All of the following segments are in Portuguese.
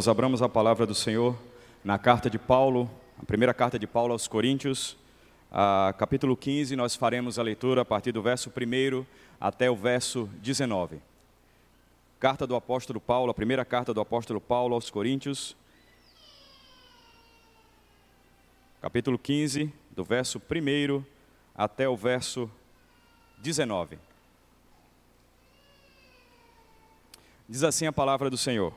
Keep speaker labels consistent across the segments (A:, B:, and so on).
A: Nós abramos a palavra do Senhor na carta de Paulo, a primeira carta de Paulo aos Coríntios, capítulo 15, nós faremos a leitura a partir do verso 1 até o verso 19. Carta do apóstolo Paulo, a primeira carta do apóstolo Paulo aos Coríntios, capítulo 15, do verso 1 até o verso 19. Diz assim a palavra do Senhor.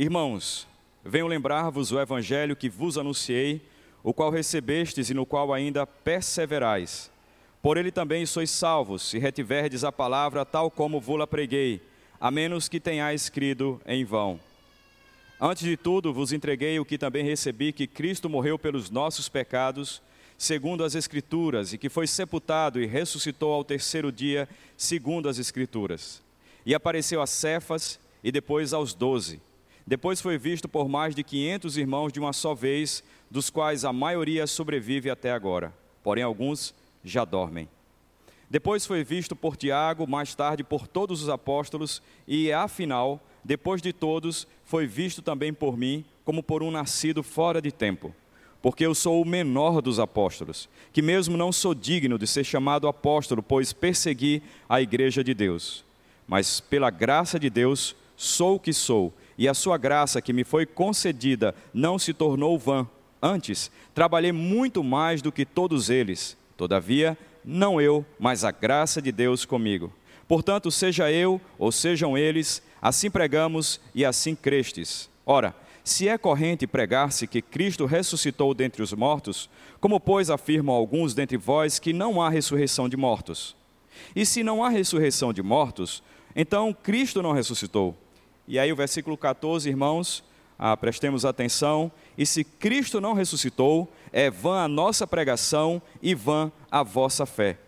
A: Irmãos, venho lembrar-vos o evangelho que vos anunciei, o qual recebestes e no qual ainda perseverais. Por ele também sois salvos, se retiverdes a palavra tal como vou-la preguei, a menos que tenhais crido em vão. Antes de tudo, vos entreguei o que também recebi, que Cristo morreu pelos nossos pecados, segundo as Escrituras, e que foi sepultado e ressuscitou ao terceiro dia, segundo as Escrituras. E apareceu a Cefas e depois aos doze. Depois foi visto por mais de quinhentos irmãos de uma só vez, dos quais a maioria sobrevive até agora, porém alguns já dormem. Depois foi visto por Tiago, mais tarde por todos os apóstolos, e afinal, depois de todos, foi visto também por mim, como por um nascido fora de tempo. Porque eu sou o menor dos apóstolos, que mesmo não sou digno de ser chamado apóstolo, pois persegui a igreja de Deus. Mas pela graça de Deus, sou o que sou e a sua graça que me foi concedida não se tornou vã. Antes, trabalhei muito mais do que todos eles. Todavia, não eu, mas a graça de Deus comigo. Portanto, seja eu ou sejam eles, assim pregamos e assim crestes. Ora, se é corrente pregar-se que Cristo ressuscitou dentre os mortos, como pois afirmam alguns dentre vós que não há ressurreição de mortos? E se não há ressurreição de mortos, então Cristo não ressuscitou. E aí o versículo 14, irmãos, ah, prestemos atenção. E se Cristo não ressuscitou, é vã a nossa pregação e vã a vossa fé.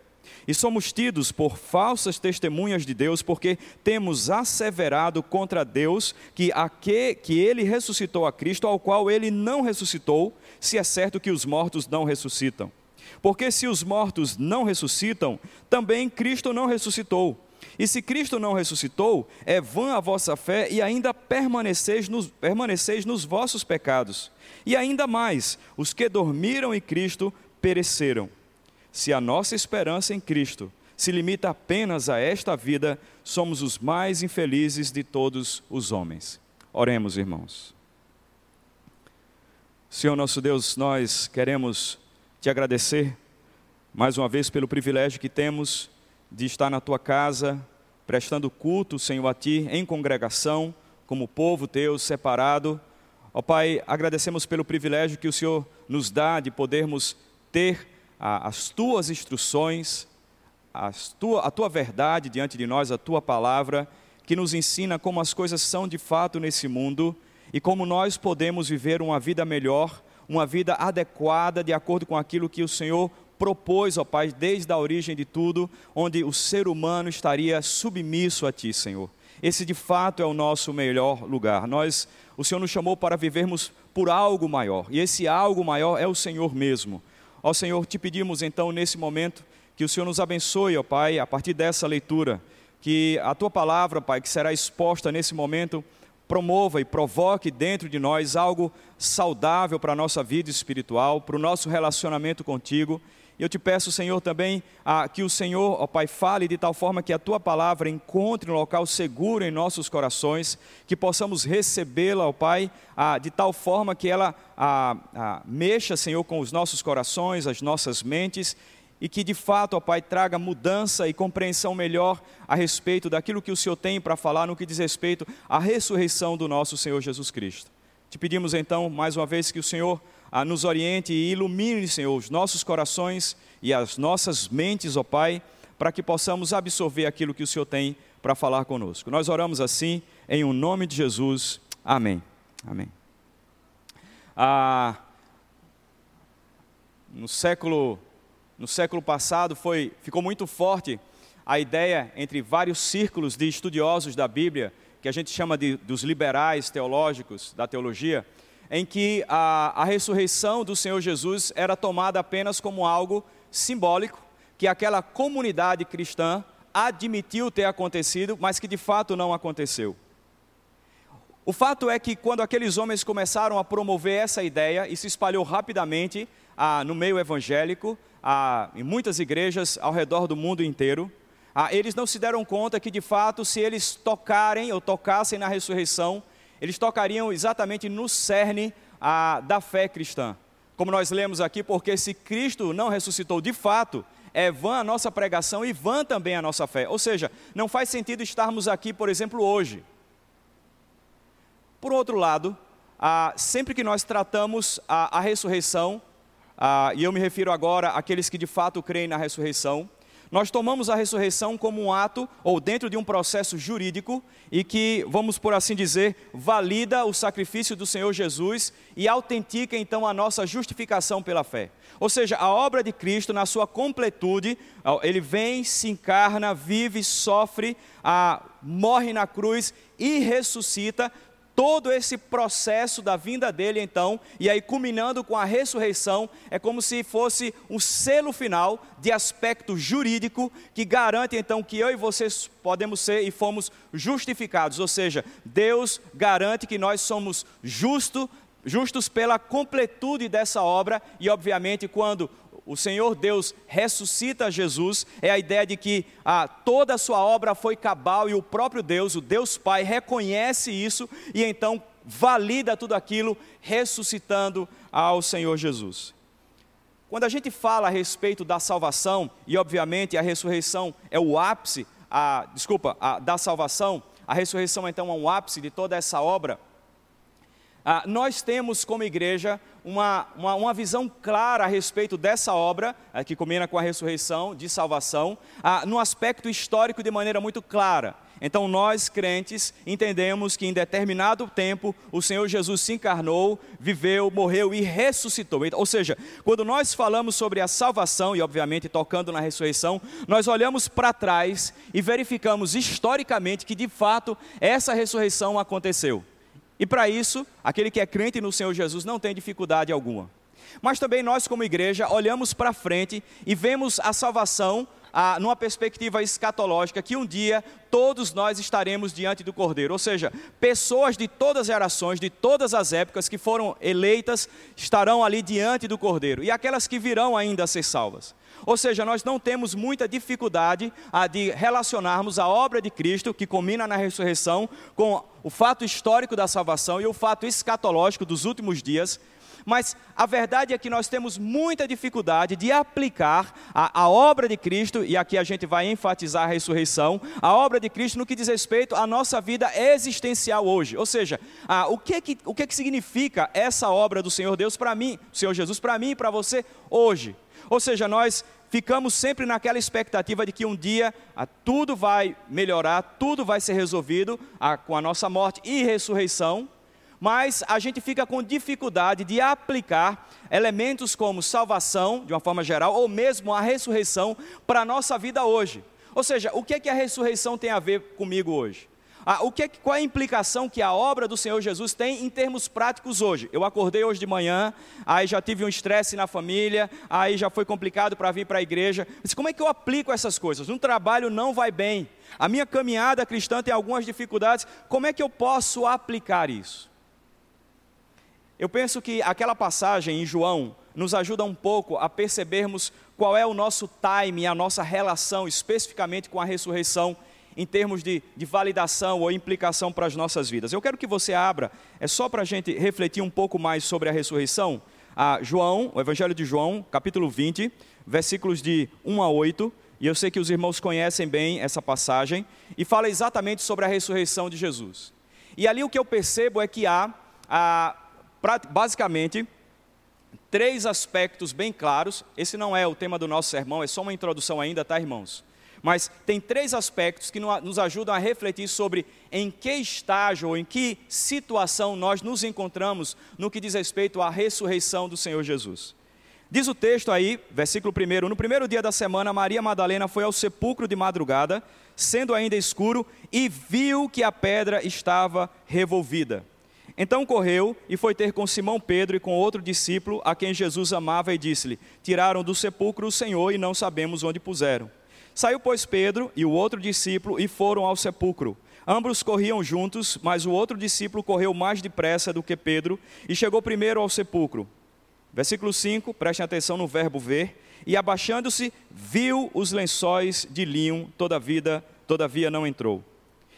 A: E somos tidos por falsas testemunhas de Deus, porque temos asseverado contra Deus que, que, que ele ressuscitou a Cristo, ao qual ele não ressuscitou, se é certo que os mortos não ressuscitam. Porque se os mortos não ressuscitam, também Cristo não ressuscitou. E se Cristo não ressuscitou, é vã a vossa fé e ainda permaneceis nos, permaneceis nos vossos pecados. E ainda mais, os que dormiram em Cristo pereceram. Se a nossa esperança em Cristo se limita apenas a esta vida, somos os mais infelizes de todos os homens. Oremos, irmãos. Senhor nosso Deus, nós queremos te agradecer mais uma vez pelo privilégio que temos de estar na tua casa, prestando culto, Senhor, a ti em congregação, como povo teu separado. Ó Pai, agradecemos pelo privilégio que o Senhor nos dá de podermos ter a, as tuas instruções, as tua, a tua verdade diante de nós, a tua palavra, que nos ensina como as coisas são de fato nesse mundo e como nós podemos viver uma vida melhor, uma vida adequada de acordo com aquilo que o Senhor propôs, ó Pai, desde a origem de tudo, onde o ser humano estaria submisso a Ti, Senhor. Esse de fato é o nosso melhor lugar. Nós, o Senhor nos chamou para vivermos por algo maior, e esse algo maior é o Senhor mesmo. Ó Senhor, te pedimos então nesse momento que o Senhor nos abençoe, ó Pai, a partir dessa leitura, que a tua palavra, Pai, que será exposta nesse momento, promova e provoque dentro de nós algo saudável para a nossa vida espiritual, para o nosso relacionamento contigo eu te peço, Senhor, também ah, que o Senhor, ó Pai, fale de tal forma que a tua palavra encontre um local seguro em nossos corações, que possamos recebê-la, ó Pai, ah, de tal forma que ela ah, mexa, Senhor, com os nossos corações, as nossas mentes, e que de fato, ó Pai, traga mudança e compreensão melhor a respeito daquilo que o Senhor tem para falar no que diz respeito à ressurreição do nosso Senhor Jesus Cristo. Te pedimos então, mais uma vez, que o Senhor a nos oriente e ilumine, Senhor, os nossos corações e as nossas mentes, ó Pai, para que possamos absorver aquilo que o Senhor tem para falar conosco. Nós oramos assim, em o um nome de Jesus. Amém. Amém. Ah, no século no século passado foi ficou muito forte a ideia entre vários círculos de estudiosos da Bíblia que a gente chama de dos liberais teológicos da teologia em que a, a ressurreição do Senhor Jesus era tomada apenas como algo simbólico, que aquela comunidade cristã admitiu ter acontecido, mas que de fato não aconteceu. O fato é que quando aqueles homens começaram a promover essa ideia e se espalhou rapidamente ah, no meio evangélico, ah, em muitas igrejas ao redor do mundo inteiro, ah, eles não se deram conta que de fato, se eles tocarem ou tocassem na ressurreição, eles tocariam exatamente no cerne ah, da fé cristã. Como nós lemos aqui, porque se Cristo não ressuscitou de fato, é vã a nossa pregação e vã também a nossa fé. Ou seja, não faz sentido estarmos aqui, por exemplo, hoje. Por outro lado, ah, sempre que nós tratamos a, a ressurreição, ah, e eu me refiro agora àqueles que de fato creem na ressurreição, nós tomamos a ressurreição como um ato ou dentro de um processo jurídico e que, vamos por assim dizer, valida o sacrifício do Senhor Jesus e autentica então a nossa justificação pela fé. Ou seja, a obra de Cristo na sua completude, ele vem, se encarna, vive, sofre, morre na cruz e ressuscita, todo esse processo da vinda dele, então, e aí culminando com a ressurreição, é como se fosse um selo final de aspecto jurídico que garante então que eu e vocês podemos ser e fomos justificados, ou seja, Deus garante que nós somos justos, justos pela completude dessa obra e obviamente quando o Senhor Deus ressuscita Jesus, é a ideia de que ah, toda a sua obra foi cabal e o próprio Deus, o Deus Pai, reconhece isso e então valida tudo aquilo, ressuscitando ao Senhor Jesus. Quando a gente fala a respeito da salvação, e obviamente a ressurreição é o ápice, a, desculpa, a, da salvação, a ressurreição então é um ápice de toda essa obra, ah, nós temos como igreja uma, uma, uma, visão clara a respeito dessa obra, ah, que combina com a ressurreição de salvação, ah, no aspecto histórico de maneira muito clara. Então, nós crentes entendemos que em determinado tempo o Senhor Jesus se encarnou, viveu, morreu e ressuscitou. Ou seja, quando nós falamos sobre a salvação, e obviamente tocando na ressurreição, nós olhamos para trás e verificamos historicamente que de fato essa ressurreição aconteceu. E para isso, aquele que é crente no Senhor Jesus não tem dificuldade alguma. Mas também nós, como igreja, olhamos para frente e vemos a salvação ah, numa perspectiva escatológica, que um dia todos nós estaremos diante do Cordeiro. Ou seja, pessoas de todas as gerações, de todas as épocas que foram eleitas, estarão ali diante do Cordeiro. E aquelas que virão ainda a ser salvas. Ou seja, nós não temos muita dificuldade a de relacionarmos a obra de Cristo, que combina na ressurreição, com o fato histórico da salvação e o fato escatológico dos últimos dias. Mas a verdade é que nós temos muita dificuldade de aplicar a, a, obra de Cristo, e aqui a gente vai enfatizar a ressurreição, a obra de Cristo no que diz respeito à nossa vida existencial hoje. Ou seja, a, o, que que, o que que significa essa obra do Senhor Deus para mim, Senhor Jesus, para mim e para você hoje? Ou seja, nós ficamos sempre naquela expectativa de que um dia tudo vai melhorar, tudo vai ser resolvido com a nossa morte e ressurreição, mas a gente fica com dificuldade de aplicar elementos como salvação, de uma forma geral, ou mesmo a ressurreição para a nossa vida hoje. Ou seja, o que é que a ressurreição tem a ver comigo hoje? Ah, o que, qual é a implicação que a obra do Senhor Jesus tem em termos práticos hoje? Eu acordei hoje de manhã, aí já tive um estresse na família, aí já foi complicado para vir para a igreja. Mas como é que eu aplico essas coisas? Um trabalho não vai bem, a minha caminhada cristã tem algumas dificuldades, como é que eu posso aplicar isso? Eu penso que aquela passagem em João nos ajuda um pouco a percebermos qual é o nosso time, a nossa relação especificamente com a ressurreição em termos de, de validação ou implicação para as nossas vidas. Eu quero que você abra, é só para a gente refletir um pouco mais sobre a ressurreição, a João, o Evangelho de João, capítulo 20, versículos de 1 a 8, e eu sei que os irmãos conhecem bem essa passagem, e fala exatamente sobre a ressurreição de Jesus. E ali o que eu percebo é que há, há basicamente, três aspectos bem claros. Esse não é o tema do nosso sermão, é só uma introdução ainda, tá, irmãos? Mas tem três aspectos que nos ajudam a refletir sobre em que estágio ou em que situação nós nos encontramos no que diz respeito à ressurreição do Senhor Jesus. Diz o texto aí, versículo 1: No primeiro dia da semana, Maria Madalena foi ao sepulcro de madrugada, sendo ainda escuro, e viu que a pedra estava revolvida. Então correu e foi ter com Simão Pedro e com outro discípulo, a quem Jesus amava, e disse-lhe: Tiraram do sepulcro o Senhor e não sabemos onde puseram. Saiu, pois, Pedro e o outro discípulo e foram ao sepulcro. Ambos corriam juntos, mas o outro discípulo correu mais depressa do que Pedro e chegou primeiro ao sepulcro. Versículo 5, prestem atenção no verbo ver. E abaixando-se, viu os lençóis de linho, todavia, todavia não entrou.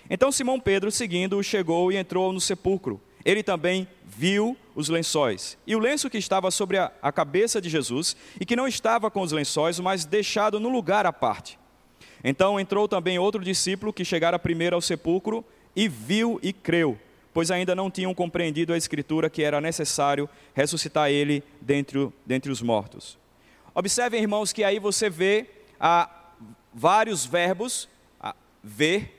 A: Então Simão Pedro, seguindo, chegou e entrou no sepulcro. Ele também viu os lençóis. E o lenço que estava sobre a, a cabeça de Jesus, e que não estava com os lençóis, mas deixado no lugar à parte. Então entrou também outro discípulo que chegara primeiro ao sepulcro e viu e creu, pois ainda não tinham compreendido a escritura que era necessário ressuscitar ele dentre, dentre os mortos. Observem, irmãos, que aí você vê vários verbos, ah, ver.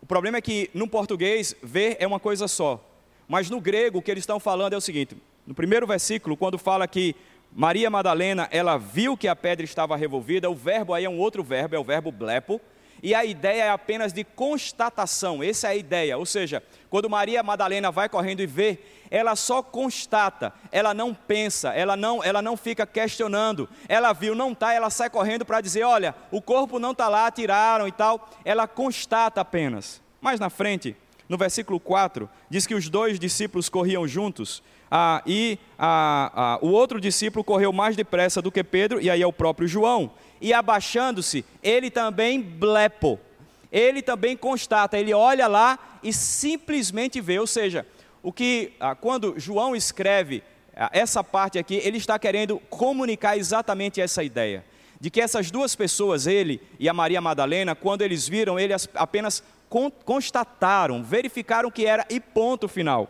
A: O problema é que no português, ver é uma coisa só. Mas no grego, o que eles estão falando é o seguinte: no primeiro versículo, quando fala que Maria Madalena, ela viu que a pedra estava revolvida, o verbo aí é um outro verbo, é o verbo blepo, e a ideia é apenas de constatação, essa é a ideia, ou seja, quando Maria Madalena vai correndo e vê, ela só constata, ela não pensa, ela não, ela não fica questionando, ela viu, não está, ela sai correndo para dizer, olha, o corpo não está lá, tiraram e tal, ela constata apenas. Mais na frente, no versículo 4, diz que os dois discípulos corriam juntos, ah, e ah, ah, o outro discípulo correu mais depressa do que Pedro, e aí é o próprio João. E abaixando-se, ele também blepo. Ele também constata, ele olha lá e simplesmente vê. Ou seja, o que quando João escreve essa parte aqui, ele está querendo comunicar exatamente essa ideia de que essas duas pessoas, ele e a Maria Madalena, quando eles viram, eles apenas constataram, verificaram que era e ponto final.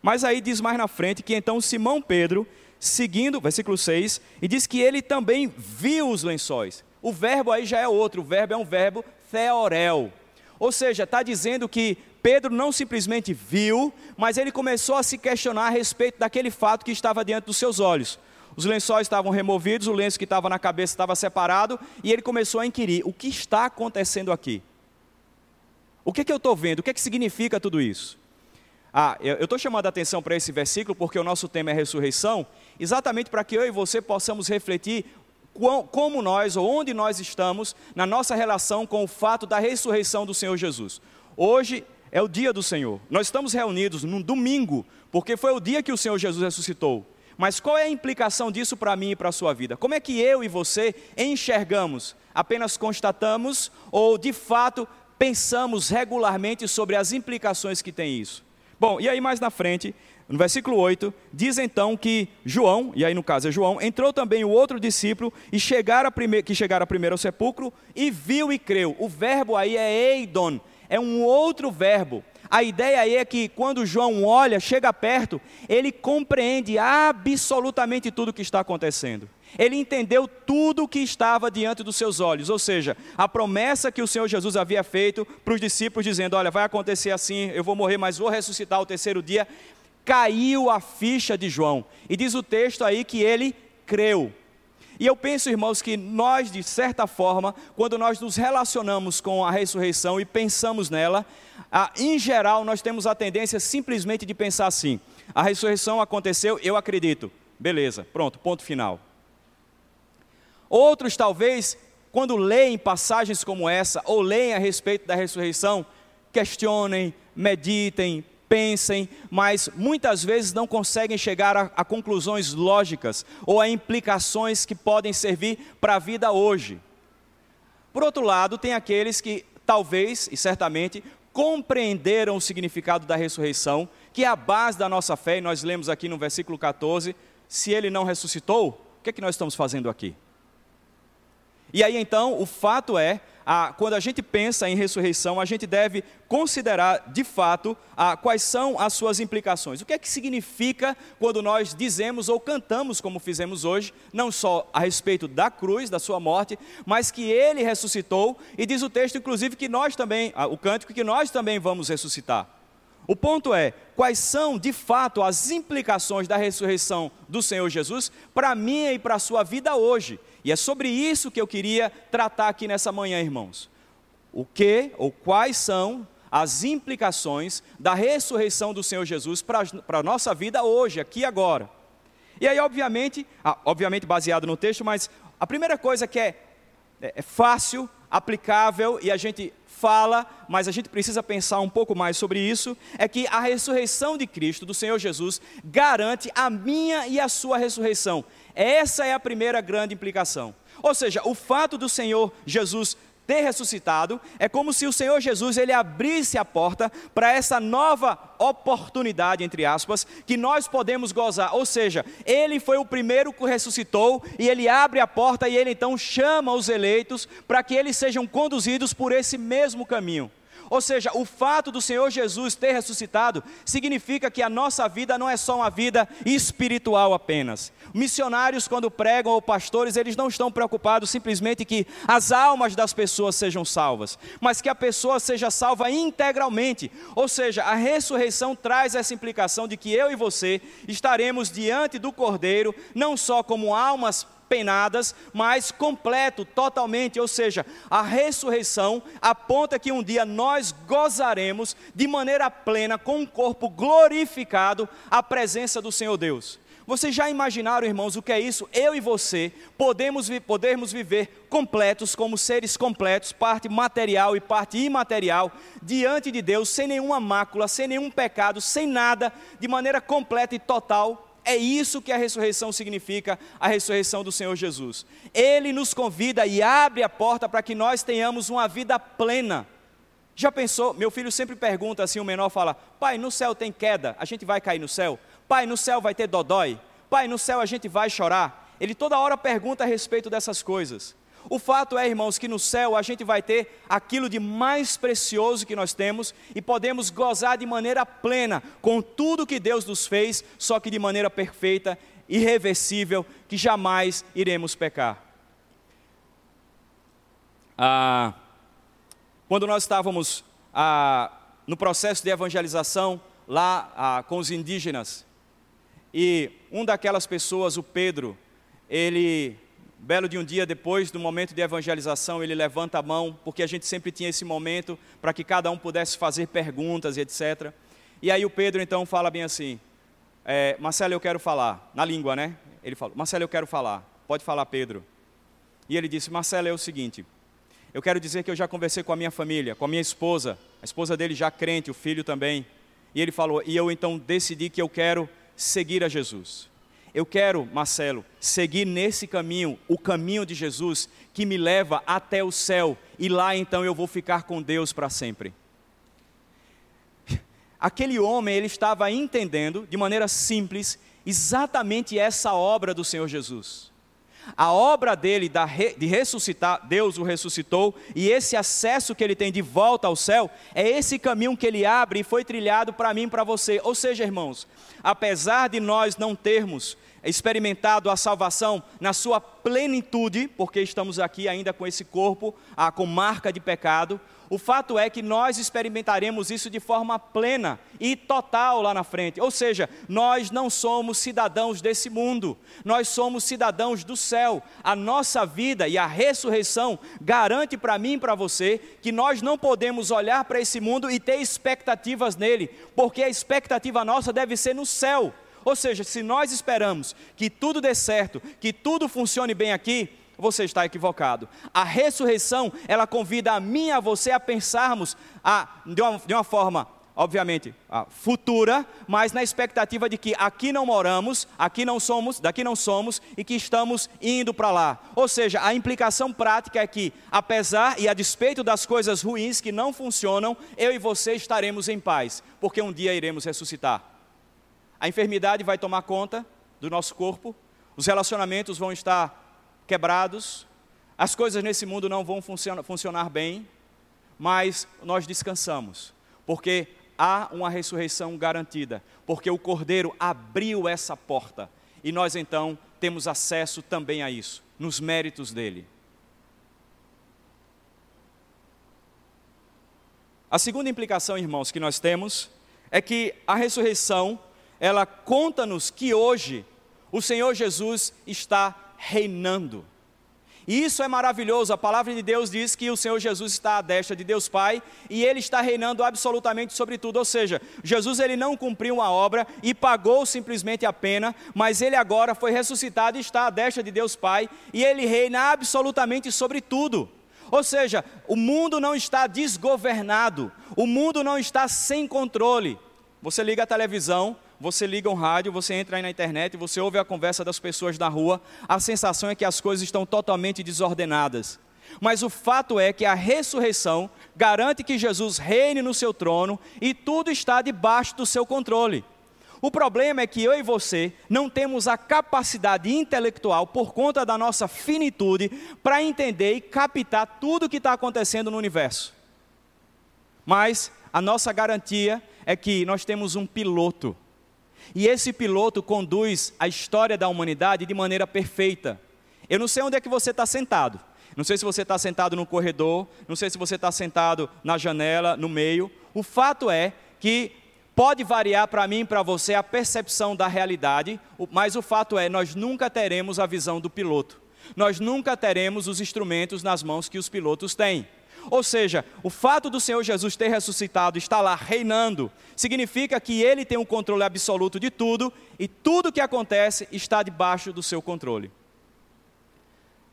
A: Mas aí diz mais na frente que então Simão Pedro, seguindo, versículo 6, e diz que ele também viu os lençóis. O verbo aí já é outro, o verbo é um verbo theorel. Ou seja, está dizendo que Pedro não simplesmente viu, mas ele começou a se questionar a respeito daquele fato que estava diante dos seus olhos. Os lençóis estavam removidos, o lenço que estava na cabeça estava separado, e ele começou a inquirir: o que está acontecendo aqui? O que, é que eu estou vendo? O que, é que significa tudo isso? Ah, eu estou chamando a atenção para esse versículo porque o nosso tema é ressurreição, exatamente para que eu e você possamos refletir como nós ou onde nós estamos na nossa relação com o fato da ressurreição do Senhor Jesus. Hoje é o dia do Senhor. Nós estamos reunidos num domingo, porque foi o dia que o Senhor Jesus ressuscitou. Mas qual é a implicação disso para mim e para a sua vida? Como é que eu e você enxergamos? Apenas constatamos ou de fato pensamos regularmente sobre as implicações que tem isso? Bom, e aí mais na frente, no versículo 8, diz então que João, e aí no caso é João, entrou também o outro discípulo e chegara primeiro, que chegara primeiro ao sepulcro e viu e creu. O verbo aí é eidon, é um outro verbo. A ideia aí é que quando João olha, chega perto, ele compreende absolutamente tudo o que está acontecendo. Ele entendeu tudo o que estava diante dos seus olhos, ou seja, a promessa que o Senhor Jesus havia feito para os discípulos, dizendo: Olha, vai acontecer assim, eu vou morrer, mas vou ressuscitar ao terceiro dia. Caiu a ficha de João, e diz o texto aí que ele creu. E eu penso, irmãos, que nós, de certa forma, quando nós nos relacionamos com a ressurreição e pensamos nela, em geral, nós temos a tendência simplesmente de pensar assim: a ressurreição aconteceu, eu acredito. Beleza, pronto, ponto final. Outros, talvez, quando leem passagens como essa, ou leem a respeito da ressurreição, questionem, meditem, pensem, mas muitas vezes não conseguem chegar a, a conclusões lógicas ou a implicações que podem servir para a vida hoje. Por outro lado, tem aqueles que talvez e certamente compreenderam o significado da ressurreição, que é a base da nossa fé, e nós lemos aqui no versículo 14: se ele não ressuscitou, o que é que nós estamos fazendo aqui? E aí então, o fato é, quando a gente pensa em ressurreição, a gente deve considerar de fato quais são as suas implicações. O que é que significa quando nós dizemos ou cantamos, como fizemos hoje, não só a respeito da cruz, da sua morte, mas que ele ressuscitou, e diz o texto, inclusive, que nós também, o cântico, que nós também vamos ressuscitar. O ponto é, quais são de fato as implicações da ressurreição do Senhor Jesus para mim e para a sua vida hoje? E é sobre isso que eu queria tratar aqui nessa manhã, irmãos. O que ou quais são as implicações da ressurreição do Senhor Jesus para a nossa vida hoje, aqui e agora. E aí, obviamente, ah, obviamente baseado no texto, mas a primeira coisa que é é, é fácil, aplicável e a gente fala, mas a gente precisa pensar um pouco mais sobre isso, é que a ressurreição de Cristo, do Senhor Jesus, garante a minha e a sua ressurreição. Essa é a primeira grande implicação. Ou seja, o fato do Senhor Jesus ter ressuscitado, é como se o Senhor Jesus ele abrisse a porta para essa nova oportunidade entre aspas que nós podemos gozar. Ou seja, ele foi o primeiro que ressuscitou e ele abre a porta e ele então chama os eleitos para que eles sejam conduzidos por esse mesmo caminho. Ou seja, o fato do Senhor Jesus ter ressuscitado significa que a nossa vida não é só uma vida espiritual apenas. Missionários, quando pregam ou pastores, eles não estão preocupados simplesmente que as almas das pessoas sejam salvas, mas que a pessoa seja salva integralmente. Ou seja, a ressurreição traz essa implicação de que eu e você estaremos diante do Cordeiro, não só como almas penadas, mas completo, totalmente. Ou seja, a ressurreição aponta que um dia nós gozaremos de maneira plena, com um corpo glorificado, a presença do Senhor Deus. Vocês já imaginaram, irmãos, o que é isso? Eu e você podemos, podermos viver completos, como seres completos, parte material e parte imaterial, diante de Deus, sem nenhuma mácula, sem nenhum pecado, sem nada, de maneira completa e total, é isso que a ressurreição significa, a ressurreição do Senhor Jesus. Ele nos convida e abre a porta para que nós tenhamos uma vida plena. Já pensou? Meu filho sempre pergunta assim: o menor fala, pai, no céu tem queda, a gente vai cair no céu? Pai, no céu vai ter dodói? Pai, no céu a gente vai chorar? Ele toda hora pergunta a respeito dessas coisas. O fato é, irmãos, que no céu a gente vai ter aquilo de mais precioso que nós temos e podemos gozar de maneira plena com tudo que Deus nos fez, só que de maneira perfeita, irreversível, que jamais iremos pecar. Ah, quando nós estávamos ah, no processo de evangelização lá ah, com os indígenas, e um daquelas pessoas, o Pedro, ele belo de um dia depois do momento de evangelização, ele levanta a mão, porque a gente sempre tinha esse momento para que cada um pudesse fazer perguntas e etc. E aí o Pedro então fala bem assim: é, Marcelo, eu quero falar, na língua, né? Ele falou: Marcelo, eu quero falar. Pode falar, Pedro. E ele disse: Marcelo, é o seguinte. Eu quero dizer que eu já conversei com a minha família, com a minha esposa, a esposa dele já crente, o filho também. E ele falou: E eu então decidi que eu quero seguir a Jesus. Eu quero, Marcelo, seguir nesse caminho, o caminho de Jesus, que me leva até o céu, e lá então eu vou ficar com Deus para sempre. Aquele homem, ele estava entendendo, de maneira simples, exatamente essa obra do Senhor Jesus. A obra dele de ressuscitar, Deus o ressuscitou, e esse acesso que ele tem de volta ao céu, é esse caminho que ele abre e foi trilhado para mim e para você. Ou seja, irmãos, apesar de nós não termos experimentado a salvação na sua plenitude, porque estamos aqui ainda com esse corpo ah, com marca de pecado, o fato é que nós experimentaremos isso de forma plena e total lá na frente. Ou seja, nós não somos cidadãos desse mundo, nós somos cidadãos do céu. A nossa vida e a ressurreição garante para mim e para você que nós não podemos olhar para esse mundo e ter expectativas nele, porque a expectativa nossa deve ser no céu. Ou seja, se nós esperamos que tudo dê certo, que tudo funcione bem aqui, você está equivocado. A ressurreição, ela convida a mim e a você a pensarmos a, de, uma, de uma forma, obviamente, futura, mas na expectativa de que aqui não moramos, aqui não somos, daqui não somos e que estamos indo para lá. Ou seja, a implicação prática é que, apesar e a despeito das coisas ruins que não funcionam, eu e você estaremos em paz, porque um dia iremos ressuscitar. A enfermidade vai tomar conta do nosso corpo, os relacionamentos vão estar quebrados, as coisas nesse mundo não vão funcionar, bem, mas nós descansamos, porque há uma ressurreição garantida, porque o Cordeiro abriu essa porta e nós então temos acesso também a isso, nos méritos dele. A segunda implicação, irmãos, que nós temos é que a ressurreição ela conta-nos que hoje o Senhor Jesus está reinando. E isso é maravilhoso. A palavra de Deus diz que o Senhor Jesus está à destra de Deus Pai e ele está reinando absolutamente sobre tudo. Ou seja, Jesus ele não cumpriu uma obra e pagou simplesmente a pena, mas ele agora foi ressuscitado e está à destra de Deus Pai e ele reina absolutamente sobre tudo. Ou seja, o mundo não está desgovernado, o mundo não está sem controle. Você liga a televisão, você liga um rádio, você entra aí na internet, você ouve a conversa das pessoas da rua, a sensação é que as coisas estão totalmente desordenadas. Mas o fato é que a ressurreição garante que Jesus reine no seu trono e tudo está debaixo do seu controle. O problema é que eu e você não temos a capacidade intelectual, por conta da nossa finitude, para entender e captar tudo o que está acontecendo no universo. Mas a nossa garantia é que nós temos um piloto e esse piloto conduz a história da humanidade de maneira perfeita. Eu não sei onde é que você está sentado. Não sei se você está sentado no corredor, não sei se você está sentado na janela, no meio. O fato é que pode variar para mim e para você a percepção da realidade, mas o fato é, nós nunca teremos a visão do piloto. Nós nunca teremos os instrumentos nas mãos que os pilotos têm. Ou seja, o fato do Senhor Jesus ter ressuscitado, estar lá reinando, significa que Ele tem o um controle absoluto de tudo e tudo que acontece está debaixo do seu controle.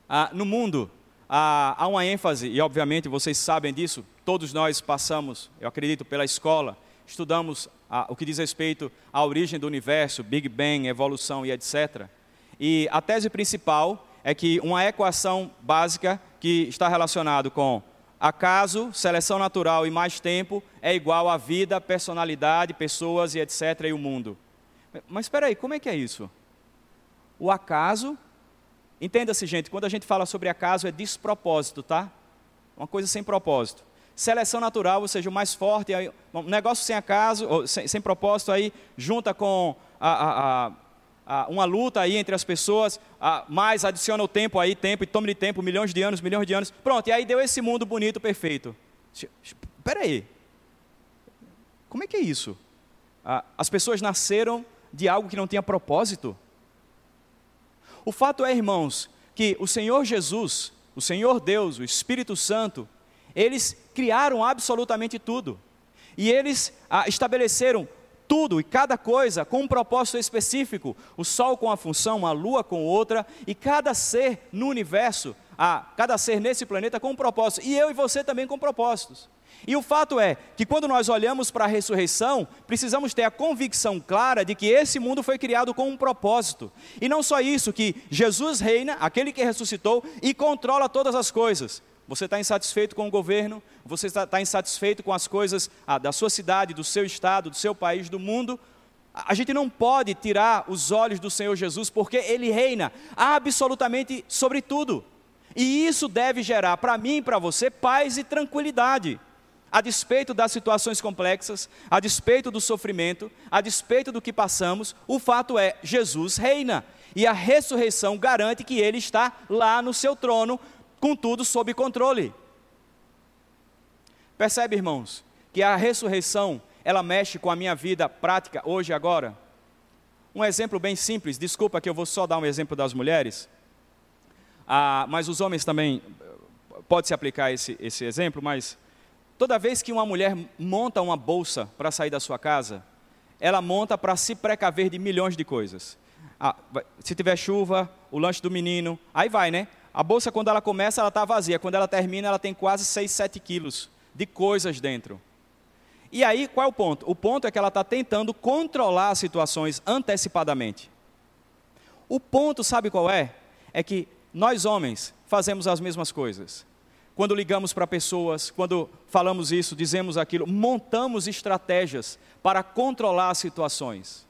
A: Ah, no mundo, ah, há uma ênfase, e obviamente vocês sabem disso, todos nós passamos, eu acredito, pela escola, estudamos ah, o que diz respeito à origem do universo, Big Bang, evolução e etc. E a tese principal é que uma equação básica que está relacionada com Acaso, seleção natural e mais tempo é igual a vida, personalidade, pessoas e etc. e o mundo. Mas espera aí, como é que é isso? O acaso, entenda-se gente, quando a gente fala sobre acaso é despropósito, tá? Uma coisa sem propósito. Seleção natural, ou seja, o mais forte, um negócio sem acaso, sem, sem propósito aí, junta com a, a, a ah, uma luta aí entre as pessoas, ah, mais adiciona o tempo aí, tempo, e tome de tempo, milhões de anos, milhões de anos. Pronto, e aí deu esse mundo bonito, perfeito. Espera aí. Como é que é isso? Ah, as pessoas nasceram de algo que não tinha propósito? O fato é, irmãos, que o Senhor Jesus, o Senhor Deus, o Espírito Santo, eles criaram absolutamente tudo. E eles ah, estabeleceram tudo e cada coisa com um propósito específico. O sol com a função, a lua com outra, e cada ser no universo, a, cada ser nesse planeta com um propósito. E eu e você também com propósitos. E o fato é que quando nós olhamos para a ressurreição, precisamos ter a convicção clara de que esse mundo foi criado com um propósito. E não só isso, que Jesus reina, aquele que ressuscitou, e controla todas as coisas. Você está insatisfeito com o governo? Você está, insatisfeito com as coisas ah, da sua cidade, do seu estado, do seu país, do mundo? A gente não pode tirar os olhos do Senhor Jesus, porque Ele reina absolutamente sobre tudo. E isso deve gerar para mim e para você paz e tranquilidade. A despeito das situações complexas, a despeito do sofrimento, a despeito do que passamos, o fato é: Jesus reina. E a ressurreição garante que Ele está lá no seu trono, com tudo sob controle. Percebe, irmãos, que a ressurreição, ela mexe com a minha vida prática hoje e agora? Um exemplo bem simples, desculpa que eu vou só dar um exemplo das mulheres, ah, mas os homens também, pode se aplicar esse, esse exemplo, mas toda vez que uma mulher monta uma bolsa para sair da sua casa, ela monta para se precaver de milhões de coisas. Ah, se tiver chuva, o lanche do menino, aí vai, né? A bolsa, quando ela começa, ela está vazia. Quando ela termina, ela tem quase 6, 7 quilos de coisas dentro. E aí, qual é o ponto? O ponto é que ela está tentando controlar as situações antecipadamente. O ponto, sabe qual é? É que nós homens fazemos as mesmas coisas. Quando ligamos para pessoas, quando falamos isso, dizemos aquilo, montamos estratégias para controlar as situações.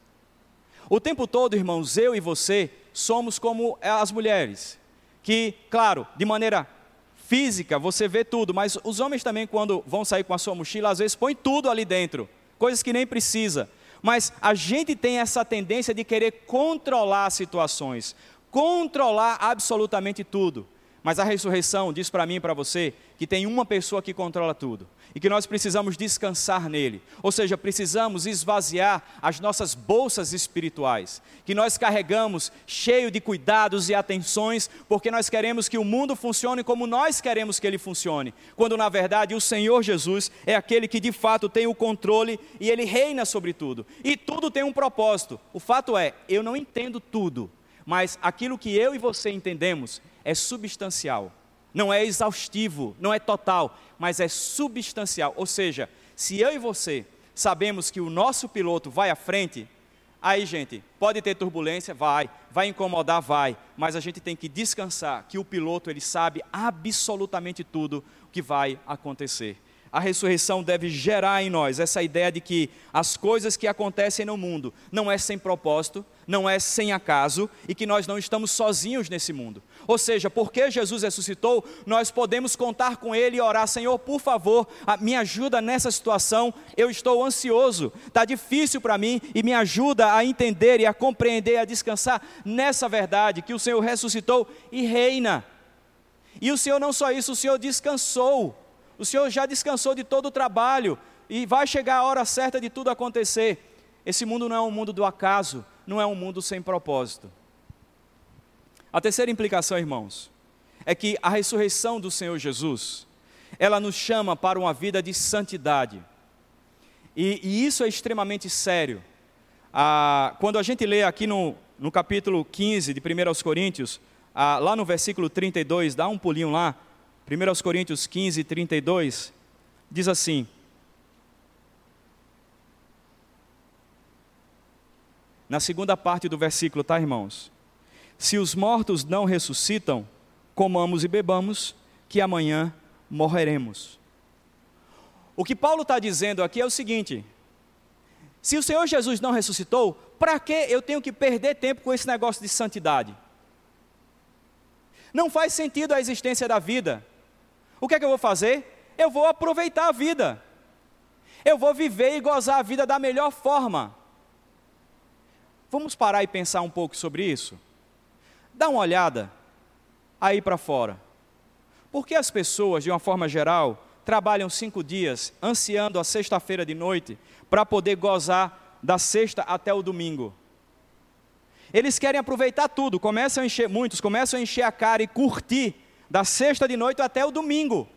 A: O tempo todo, irmãos, eu e você somos como as mulheres que, claro, de maneira física você vê tudo, mas os homens também, quando vão sair com a sua mochila, às vezes põem tudo ali dentro, coisas que nem precisa. Mas a gente tem essa tendência de querer controlar situações, controlar absolutamente tudo. Mas a ressurreição diz para mim e para você que tem uma pessoa que controla tudo e que nós precisamos descansar nele. Ou seja, precisamos esvaziar as nossas bolsas espirituais, que nós carregamos cheio de cuidados e atenções, porque nós queremos que o mundo funcione como nós queremos que ele funcione, quando na verdade o Senhor Jesus é aquele que de fato tem o controle e ele reina sobre tudo. E tudo tem um propósito. O fato é, eu não entendo tudo, mas aquilo que eu e você entendemos é substancial, não é exaustivo, não é total, mas é substancial. Ou seja, se eu e você sabemos que o nosso piloto vai à frente, aí, gente, pode ter turbulência, vai, vai incomodar, vai, mas a gente tem que descansar que o piloto ele sabe absolutamente tudo o que vai acontecer. A ressurreição deve gerar em nós essa ideia de que as coisas que acontecem no mundo não é sem propósito, não é sem acaso e que nós não estamos sozinhos nesse mundo. Ou seja, porque Jesus ressuscitou, nós podemos contar com Ele e orar: Senhor, por favor, me ajuda nessa situação, eu estou ansioso, está difícil para mim e me ajuda a entender e a compreender, a descansar nessa verdade que o Senhor ressuscitou e reina. E o Senhor não só isso, o Senhor descansou. O Senhor já descansou de todo o trabalho e vai chegar a hora certa de tudo acontecer. Esse mundo não é um mundo do acaso, não é um mundo sem propósito. A terceira implicação, irmãos, é que a ressurreição do Senhor Jesus, ela nos chama para uma vida de santidade. E, e isso é extremamente sério. Ah, quando a gente lê aqui no, no capítulo 15 de 1 Coríntios, ah, lá no versículo 32, dá um pulinho lá, 1 Coríntios 15, 32, diz assim: Na segunda parte do versículo, tá, irmãos? Se os mortos não ressuscitam, comamos e bebamos, que amanhã morreremos. O que Paulo está dizendo aqui é o seguinte: se o Senhor Jesus não ressuscitou, para que eu tenho que perder tempo com esse negócio de santidade? Não faz sentido a existência da vida o que é que eu vou fazer? Eu vou aproveitar a vida. Eu vou viver e gozar a vida da melhor forma. Vamos parar e pensar um pouco sobre isso? Dá uma olhada aí para fora. Por que as pessoas, de uma forma geral, trabalham cinco dias, ansiando a sexta-feira de noite, para poder gozar da sexta até o domingo? Eles querem aproveitar tudo, começam a encher, muitos começam a encher a cara e curtir da sexta de noite até o domingo.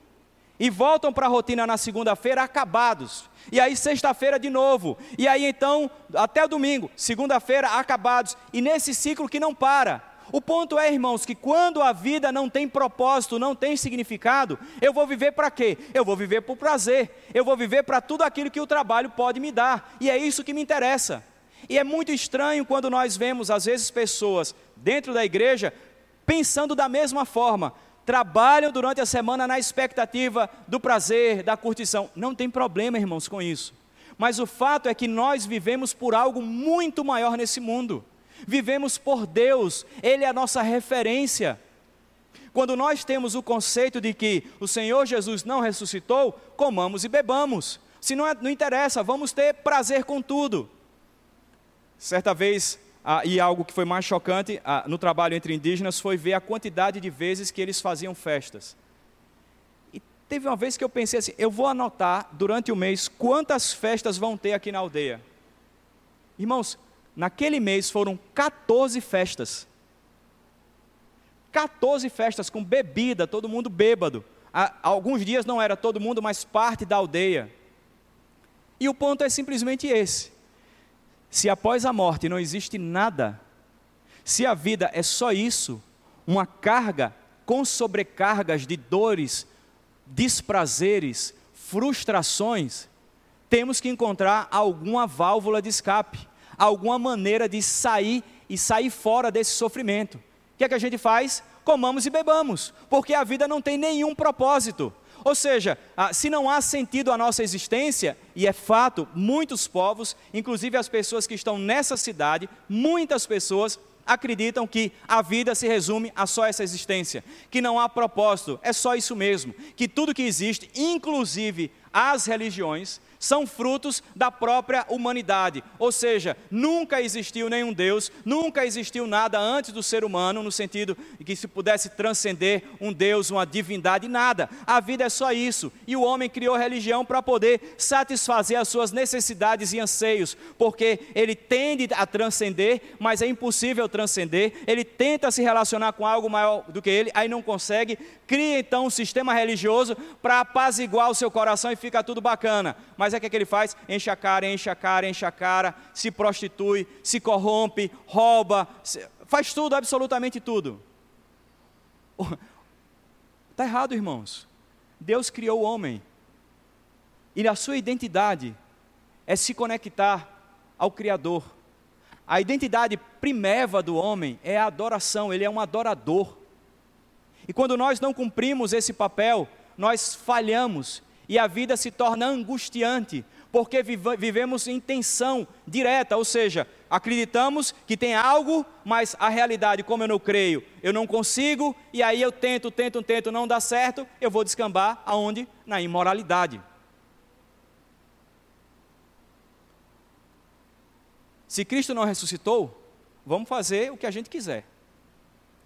A: E voltam para a rotina na segunda-feira acabados. E aí sexta-feira de novo. E aí então até o domingo, segunda-feira acabados. E nesse ciclo que não para. O ponto é, irmãos, que quando a vida não tem propósito, não tem significado, eu vou viver para quê? Eu vou viver por prazer. Eu vou viver para tudo aquilo que o trabalho pode me dar. E é isso que me interessa. E é muito estranho quando nós vemos, às vezes, pessoas dentro da igreja pensando da mesma forma, trabalham durante a semana na expectativa do prazer, da curtição. Não tem problema, irmãos, com isso. Mas o fato é que nós vivemos por algo muito maior nesse mundo. Vivemos por Deus, Ele é a nossa referência. Quando nós temos o conceito de que o Senhor Jesus não ressuscitou, comamos e bebamos. Se não, é, não interessa, vamos ter prazer com tudo. Certa vez ah, e algo que foi mais chocante ah, no trabalho entre indígenas foi ver a quantidade de vezes que eles faziam festas. E teve uma vez que eu pensei assim: eu vou anotar durante o mês quantas festas vão ter aqui na aldeia. Irmãos, naquele mês foram 14 festas. 14 festas com bebida, todo mundo bêbado. Há, alguns dias não era todo mundo, mas parte da aldeia. E o ponto é simplesmente esse. Se após a morte não existe nada, se a vida é só isso, uma carga com sobrecargas de dores, desprazeres, frustrações, temos que encontrar alguma válvula de escape, alguma maneira de sair e sair fora desse sofrimento. O que é que a gente faz? Comamos e bebamos, porque a vida não tem nenhum propósito. Ou seja, se não há sentido a nossa existência, e é fato, muitos povos, inclusive as pessoas que estão nessa cidade, muitas pessoas acreditam que a vida se resume a só essa existência, que não há propósito, é só isso mesmo, que tudo que existe, inclusive as religiões, são frutos da própria humanidade. Ou seja, nunca existiu nenhum Deus, nunca existiu nada antes do ser humano, no sentido que se pudesse transcender um Deus, uma divindade, nada. A vida é só isso. E o homem criou religião para poder satisfazer as suas necessidades e anseios, porque ele tende a transcender, mas é impossível transcender. Ele tenta se relacionar com algo maior do que ele, aí não consegue, cria então um sistema religioso para apaziguar o seu coração e fica tudo bacana. Mas é o que, é que ele faz? Enche a cara, enche a cara, enche a cara, se prostitui, se corrompe, rouba, faz tudo, absolutamente tudo. Está errado, irmãos. Deus criou o homem. E a sua identidade é se conectar ao Criador. A identidade primeva do homem é a adoração, ele é um adorador. E quando nós não cumprimos esse papel, nós falhamos e a vida se torna angustiante, porque vivemos em tensão direta, ou seja, acreditamos que tem algo, mas a realidade, como eu não creio, eu não consigo, e aí eu tento, tento, tento, não dá certo, eu vou descambar aonde? Na imoralidade. Se Cristo não ressuscitou, vamos fazer o que a gente quiser.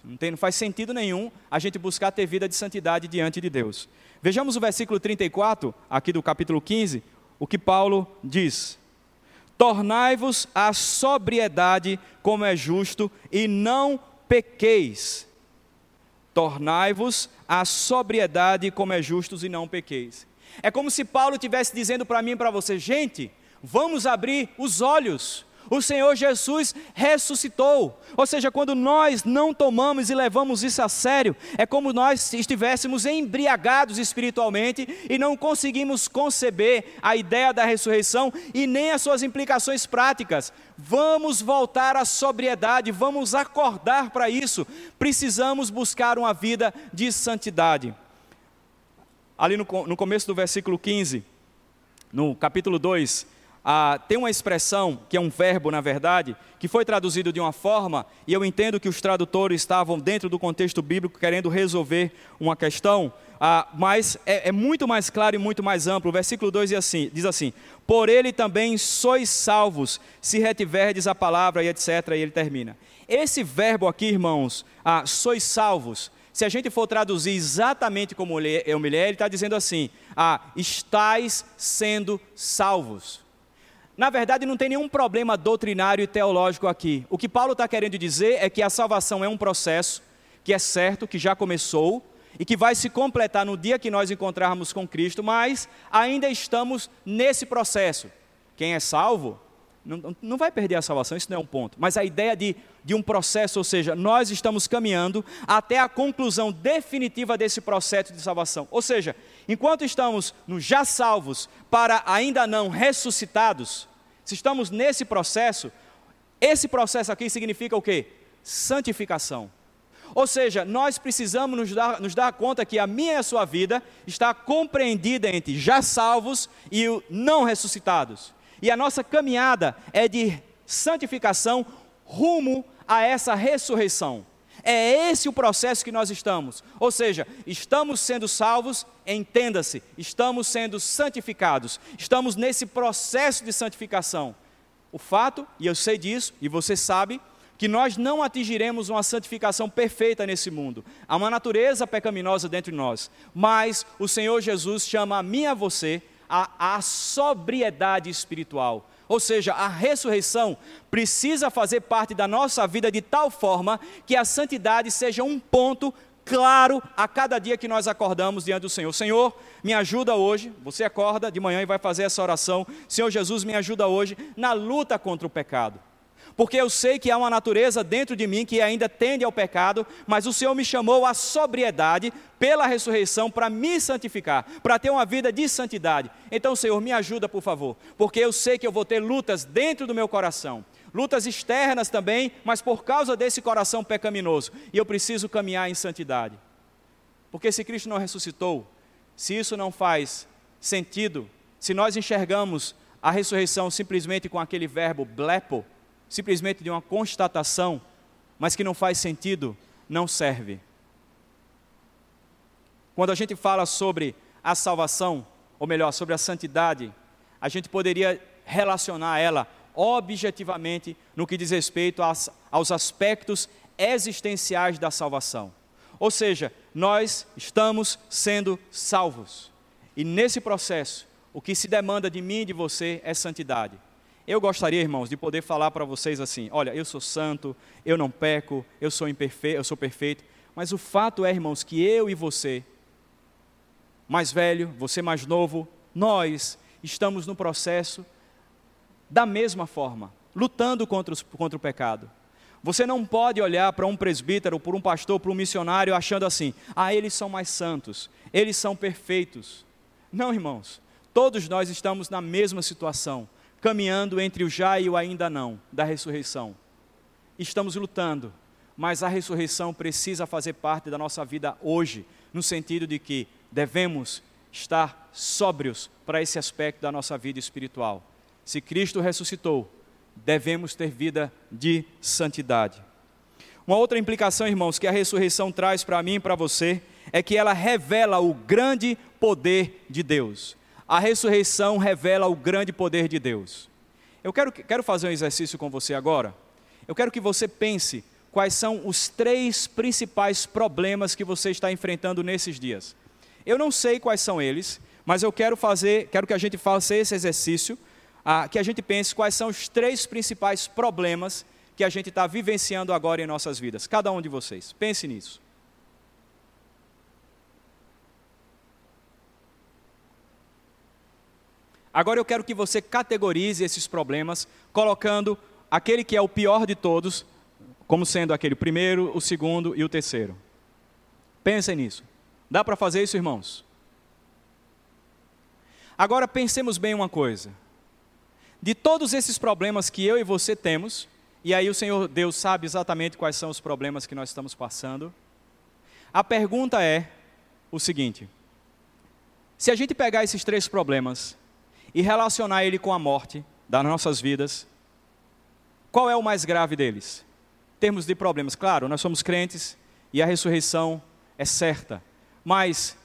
A: Não, tem, não faz sentido nenhum a gente buscar ter vida de santidade diante de Deus. Vejamos o versículo 34, aqui do capítulo 15, o que Paulo diz: Tornai-vos a sobriedade como é justo, e não pequeis. Tornai-vos a sobriedade como é justo e não pequeis. É como se Paulo estivesse dizendo para mim e para você, gente, vamos abrir os olhos o Senhor Jesus ressuscitou. Ou seja, quando nós não tomamos e levamos isso a sério, é como nós estivéssemos embriagados espiritualmente e não conseguimos conceber a ideia da ressurreição e nem as suas implicações práticas. Vamos voltar à sobriedade, vamos acordar para isso. Precisamos buscar uma vida de santidade. Ali no, no começo do versículo 15, no capítulo 2, ah, tem uma expressão, que é um verbo na verdade, que foi traduzido de uma forma, e eu entendo que os tradutores estavam dentro do contexto bíblico querendo resolver uma questão, ah, mas é, é, muito mais claro e muito mais amplo. O versículo 2 diz assim, diz assim: Por ele também sois salvos, se retiverdes a palavra, e etc. E ele termina. Esse verbo aqui, irmãos, ah, sois salvos, se a gente for traduzir exatamente como eu me ele está dizendo assim: ah, estáis sendo salvos. Na verdade, não tem nenhum problema doutrinário e teológico aqui. O que Paulo está querendo dizer é que a salvação é um processo que é certo, que já começou e que vai se completar no dia que nós encontrarmos com Cristo, mas ainda estamos nesse processo. Quem é salvo não, não vai perder a salvação, isso não é um ponto. Mas a ideia de, de um processo, ou seja, nós estamos caminhando até a conclusão definitiva desse processo de salvação. Ou seja, enquanto estamos no já salvos para ainda não ressuscitados, se estamos nesse processo, esse processo aqui significa o quê? Santificação. Ou seja, nós precisamos nos dar, nos dar conta que a minha e a sua vida está compreendida entre já salvos e não ressuscitados. E a nossa caminhada é de santificação rumo a essa ressurreição. É esse o processo que nós estamos. Ou seja, estamos sendo salvos entenda-se, estamos sendo santificados, estamos nesse processo de santificação. O fato, e eu sei disso, e você sabe, que nós não atingiremos uma santificação perfeita nesse mundo. Há uma natureza pecaminosa dentro de nós, mas o Senhor Jesus chama a mim e a você a, a sobriedade espiritual. Ou seja, a ressurreição precisa fazer parte da nossa vida de tal forma que a santidade seja um ponto claro a cada dia que nós acordamos diante do Senhor. Senhor, me ajuda hoje. Você acorda de manhã e vai fazer essa oração. Senhor Jesus, me ajuda hoje na luta contra o pecado. Porque eu sei que há uma natureza dentro de mim que ainda tende ao pecado, mas o Senhor me chamou à sobriedade pela ressurreição para me santificar, para ter uma vida de santidade. Então, Senhor, me ajuda, por favor, porque eu sei que eu vou ter lutas dentro do meu coração lutas externas também, mas por causa desse coração pecaminoso. E eu preciso caminhar em santidade. Porque se Cristo não ressuscitou, se isso não faz sentido, se nós enxergamos a ressurreição simplesmente com aquele verbo blepo, simplesmente de uma constatação, mas que não faz sentido, não serve. Quando a gente fala sobre a salvação, ou melhor, sobre a santidade, a gente poderia relacionar ela objetivamente no que diz respeito aos, aos aspectos existenciais da salvação. Ou seja, nós estamos sendo salvos. E nesse processo, o que se demanda de mim e de você é santidade. Eu gostaria, irmãos, de poder falar para vocês assim: olha, eu sou santo, eu não peco, eu sou imperfeito, eu sou perfeito. Mas o fato é, irmãos, que eu e você, mais velho, você mais novo, nós estamos no processo da mesma forma, lutando contra, os, contra o pecado. Você não pode olhar para um presbítero, para um pastor, para um missionário achando assim: ah, eles são mais santos, eles são perfeitos. Não, irmãos, todos nós estamos na mesma situação, caminhando entre o já e o ainda não da ressurreição. Estamos lutando, mas a ressurreição precisa fazer parte da nossa vida hoje, no sentido de que devemos estar sóbrios para esse aspecto da nossa vida espiritual. Se Cristo ressuscitou, devemos ter vida de santidade. Uma outra implicação, irmãos, que a ressurreição traz para mim e para você, é que ela revela o grande poder de Deus. A ressurreição revela o grande poder de Deus. Eu quero, quero fazer um exercício com você agora. Eu quero que você pense quais são os três principais problemas que você está enfrentando nesses dias. Eu não sei quais são eles, mas eu quero fazer, quero que a gente faça esse exercício ah, que a gente pense quais são os três principais problemas que a gente está vivenciando agora em nossas vidas. Cada um de vocês, pense nisso. Agora eu quero que você categorize esses problemas, colocando aquele que é o pior de todos, como sendo aquele primeiro, o segundo e o terceiro. Pensem nisso. Dá para fazer isso, irmãos? Agora pensemos bem uma coisa de todos esses problemas que eu e você temos, e aí o Senhor Deus sabe exatamente quais são os problemas que nós estamos passando. A pergunta é o seguinte: se a gente pegar esses três problemas e relacionar ele com a morte das nossas vidas, qual é o mais grave deles? Termos de problemas, claro, nós somos crentes e a ressurreição é certa, mas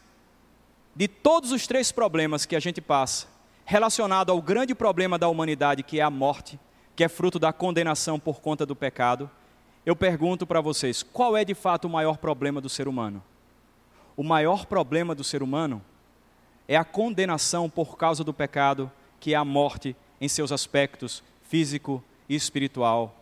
A: de todos os três problemas que a gente passa, relacionado ao grande problema da humanidade, que é a morte, que é fruto da condenação por conta do pecado, eu pergunto para vocês: qual é de fato o maior problema do ser humano? O maior problema do ser humano é a condenação por causa do pecado, que é a morte em seus aspectos físico e espiritual.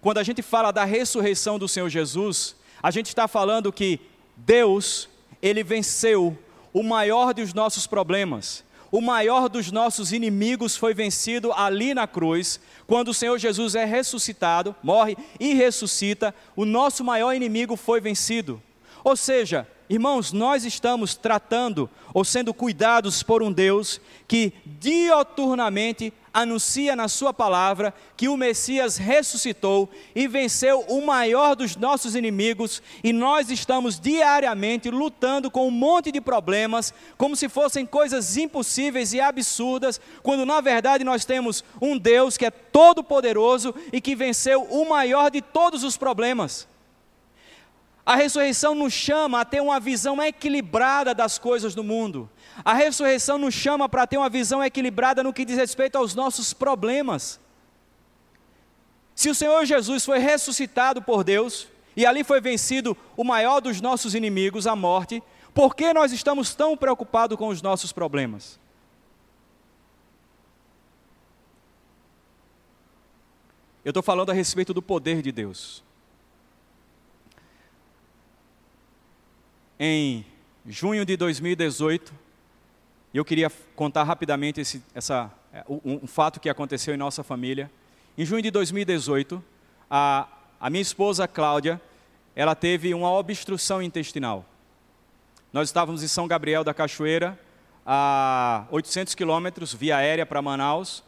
A: Quando a gente fala da ressurreição do Senhor Jesus, a gente está falando que Deus, ele venceu o maior dos nossos problemas, o maior dos nossos inimigos foi vencido ali na cruz, quando o Senhor Jesus é ressuscitado, morre e ressuscita, o nosso maior inimigo foi vencido. Ou seja, Irmãos, nós estamos tratando ou sendo cuidados por um Deus que dioturnamente anuncia na Sua palavra que o Messias ressuscitou e venceu o maior dos nossos inimigos, e nós estamos diariamente lutando com um monte de problemas, como se fossem coisas impossíveis e absurdas, quando na verdade nós temos um Deus que é todo-poderoso e que venceu o maior de todos os problemas. A ressurreição nos chama a ter uma visão equilibrada das coisas do mundo. A ressurreição nos chama para ter uma visão equilibrada no que diz respeito aos nossos problemas. Se o Senhor Jesus foi ressuscitado por Deus e ali foi vencido o maior dos nossos inimigos, a morte, por que nós estamos tão preocupados com os nossos problemas? Eu estou falando a respeito do poder de Deus. Em junho de 2018, e eu queria contar rapidamente esse, essa, um, um, fato que aconteceu em nossa família. Em junho de 2018, a, a minha esposa Cláudia, ela teve uma obstrução intestinal. Nós estávamos em São Gabriel da Cachoeira, a 800 quilômetros via aérea para Manaus,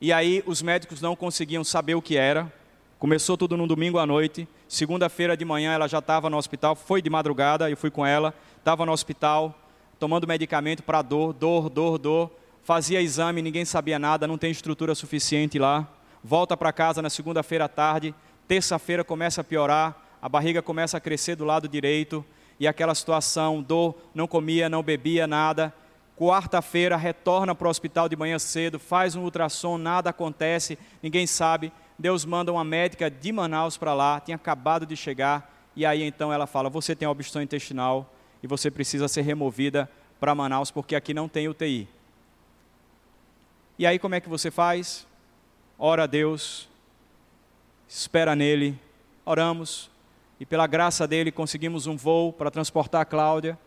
A: e aí os médicos não conseguiam saber o que era, Começou tudo num domingo à noite. Segunda-feira de manhã ela já estava no hospital. Foi de madrugada, eu fui com ela. Estava no hospital, tomando medicamento para dor, dor, dor, dor. Fazia exame, ninguém sabia nada, não tem estrutura suficiente lá. Volta para casa na segunda-feira à tarde. Terça-feira começa a piorar, a barriga começa a crescer do lado direito. E aquela situação, dor, não comia, não bebia nada. Quarta-feira retorna para o hospital de manhã cedo, faz um ultrassom, nada acontece, ninguém sabe. Deus manda uma médica de Manaus para lá, tinha acabado de chegar, e aí então ela fala: Você tem obstrução intestinal e você precisa ser removida para Manaus porque aqui não tem UTI. E aí como é que você faz? Ora a Deus, espera nele, oramos, e pela graça dele conseguimos um voo para transportar a Cláudia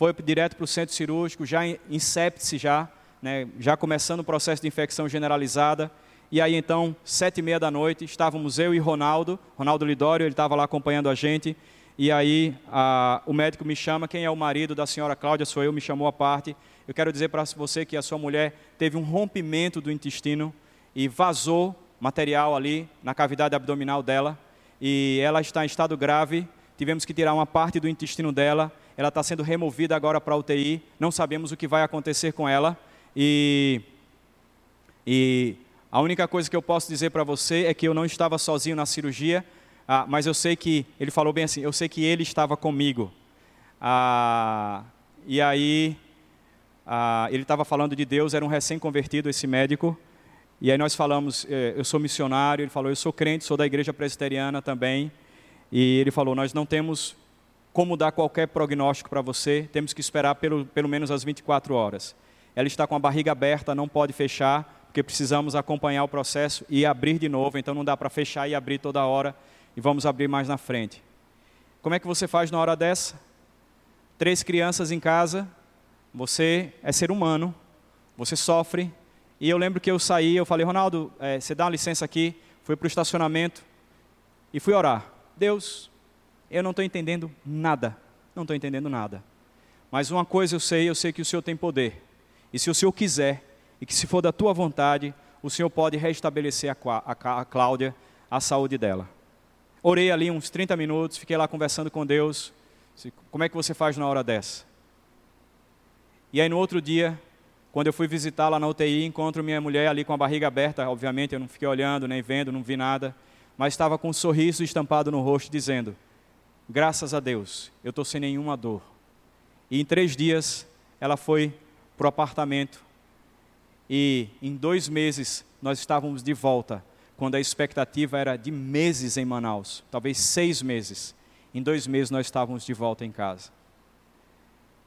A: foi direto para o centro cirúrgico, já em, em sepse já, né, já começando o processo de infecção generalizada. E aí então, sete e meia da noite, estávamos eu e Ronaldo, Ronaldo Lidório, ele estava lá acompanhando a gente. E aí a, o médico me chama, quem é o marido da senhora Cláudia? Sou eu, me chamou à parte. Eu quero dizer para você que a sua mulher teve um rompimento do intestino e vazou material ali na cavidade abdominal dela. E ela está em estado grave. Tivemos que tirar uma parte do intestino dela ela está sendo removida agora para a UTI, não sabemos o que vai acontecer com ela. E, e a única coisa que eu posso dizer para você é que eu não estava sozinho na cirurgia, ah, mas eu sei que, ele falou bem assim, eu sei que ele estava comigo. Ah, e aí, ah, ele estava falando de Deus, era um recém-convertido esse médico. E aí nós falamos, eh, eu sou missionário, ele falou, eu sou crente, sou da igreja presbiteriana também. E ele falou, nós não temos como dar qualquer prognóstico para você, temos que esperar pelo, pelo menos as 24 horas. Ela está com a barriga aberta, não pode fechar, porque precisamos acompanhar o processo e abrir de novo, então não dá para fechar e abrir toda hora, e vamos abrir mais na frente. Como é que você faz na hora dessa? Três crianças em casa, você é ser humano, você sofre, e eu lembro que eu saí, eu falei, Ronaldo, é, você dá uma licença aqui, fui para o estacionamento e fui orar. Deus, eu não estou entendendo nada. Não estou entendendo nada. Mas uma coisa eu sei, eu sei que o Senhor tem poder. E se o Senhor quiser, e que se for da tua vontade, o Senhor pode restabelecer a, Cláudia, a saúde dela. Orei ali uns 30 minutos, fiquei lá conversando com Deus. Como é que você faz na hora dessa? E aí no outro dia, quando eu fui visitá-la na UTI, encontro minha mulher ali com a barriga aberta, obviamente eu não fiquei olhando, nem vendo, não vi nada, mas estava com um sorriso estampado no rosto, dizendo: graças a Deus, eu estou sem nenhuma dor. E em três dias ela foi para o apartamento. E em dois meses nós estávamos de volta, quando a expectativa era de meses em Manaus, talvez seis meses. Em dois meses nós estávamos de volta em casa.